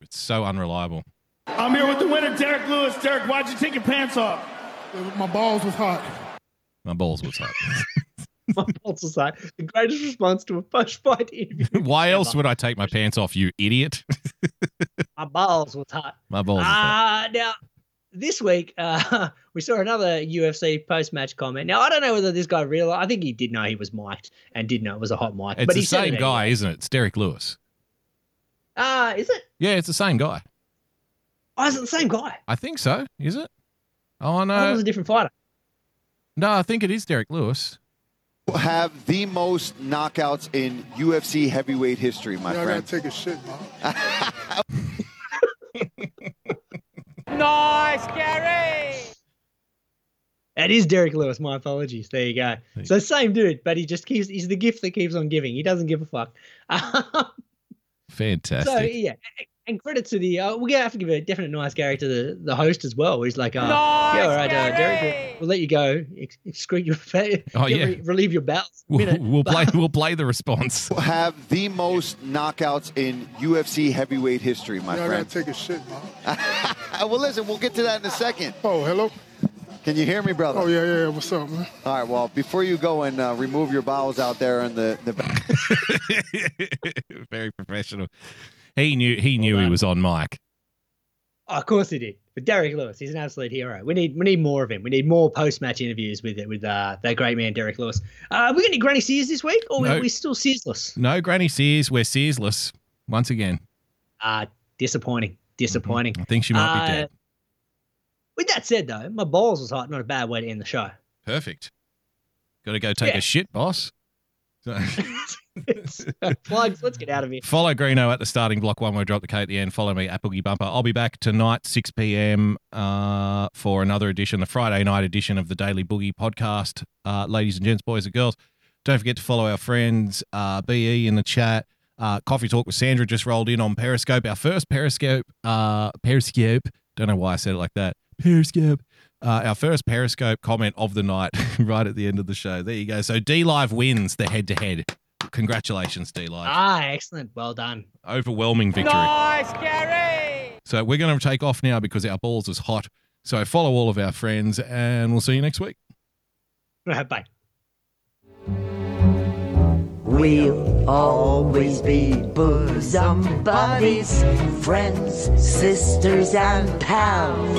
It's so unreliable. I'm here with the winner, Derek Lewis. Derek, why'd you take your pants off? My balls was hot. My balls was hot. my balls was like the greatest response to a post fight interview. Why else would I take my pants off, you idiot? My balls was hot. My balls Ah. Uh, now, this week, uh, we saw another UFC post match comment. Now, I don't know whether this guy realized, I think he did know he was mic'd and did know it was a hot mic. It's but the he same it guy, anyway. isn't it? It's Derek Lewis. Uh, is it? Yeah, it's the same guy. Oh, is it the same guy? I think so. Is it? Oh thought it was a different fighter. no, I think it is Derek Lewis. Have the most knockouts in UFC heavyweight history, my Yeah, I friend. gotta take a shit, man. Nice, Gary! That is Derek Lewis. My apologies. There you go. So same dude, but he just keeps. He's the gift that keeps on giving. He doesn't give a fuck. Fantastic. so yeah, and credit to the. Uh, we're gonna have to give a definite nice Gary to the the host as well. He's like, uh, yeah, all right, uh, Derek, we'll, we'll let you go. Excrete your fa- Oh, yeah. re- relieve your bowels. We'll- we'll play. We'll play the response. We'll have the most knockouts in UFC heavyweight history, my Yeah, I friend. gotta take a shit, man. well, listen, we'll get to that in a second. Oh, hello. Can you hear me, brother? Oh yeah, yeah. What's up, man? All right. Well, before you go and uh, remove your bowels out there in the the Very professional. He knew. He knew he was on mic. Oh, of course he did. But Derek Lewis, he's an absolute hero. We need we need more of him. We need more post match interviews with with uh, that great man Derek Lewis. Uh, we got any Granny Sears this week, or No. we we still Searsless? No Granny Sears. We're Searsless once again. Uh disappointing, disappointing. I think she might Uh, be dead. With that said, though, my balls was hot. Not a bad way to end the show. Perfect. Got to go take Yeah. a shit, boss. So- Plugs. Let's get out of here. Follow Greeno at the starting block one I drop the K at the end. Follow me at Boogie Bumper. I'll be back tonight, 6 p.m. Uh, for another edition, the Friday night edition of the Daily Boogie podcast. Uh, ladies and gents, boys and girls, don't forget to follow our friends, uh, BE in the chat. Uh, Coffee Talk with Sandra just rolled in on Periscope. Our first Periscope, uh, Periscope. Don't know why I said it like that. Periscope. Uh, our first Periscope comment of the night, right at the end of the show. There you go. So D Live wins the head to head. Congratulations, D Live. Ah, excellent. Well done. Overwhelming victory. Nice, Gary. So we're going to take off now because our balls is hot. So follow all of our friends, and we'll see you next week. Bye. We'll always be bosom buddies, friends, sisters, and pals.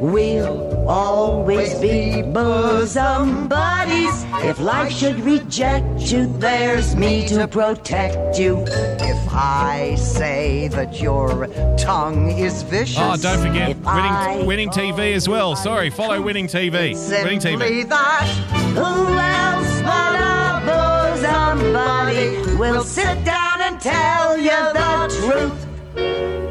We'll always be bosom buddies. If life should reject you, there's me to protect you. If I say that your tongue is vicious, Oh, don't forget I winning, winning TV as well. Sorry, follow Winning TV. Winning TV. that who else but a bosom buddy will sit down and tell you the truth.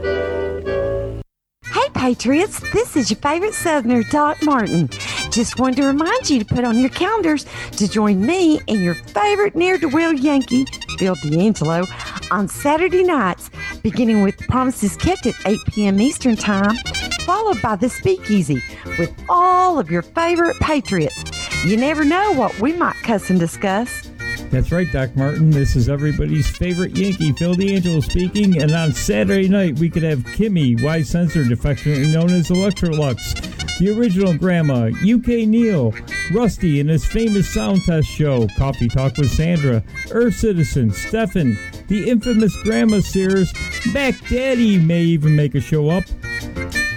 Patriots, this is your favorite Southerner, Doc Martin. Just wanted to remind you to put on your calendars to join me and your favorite near to wheel Yankee, Bill D'Angelo, on Saturday nights, beginning with Promises Kept at 8 p.m. Eastern Time, followed by The Speakeasy with all of your favorite Patriots. You never know what we might cuss and discuss. That's right, Doc Martin. This is everybody's favorite Yankee, Phil D'Angelo speaking. And on Saturday night, we could have Kimmy, Y Censored, affectionately known as Electrolux, the original Grandma, UK Neil, Rusty and his famous sound test show, Coffee Talk with Sandra, Earth Citizen, Stefan, the infamous Grandma Sears, Back Daddy may even make a show up,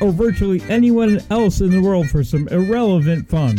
or virtually anyone else in the world for some irrelevant fun.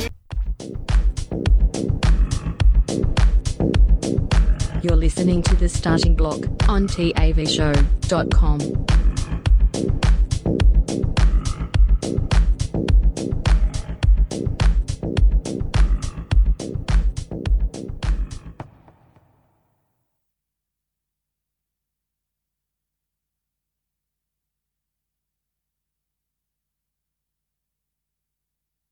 You're listening to The Starting Block on TAVShow.com.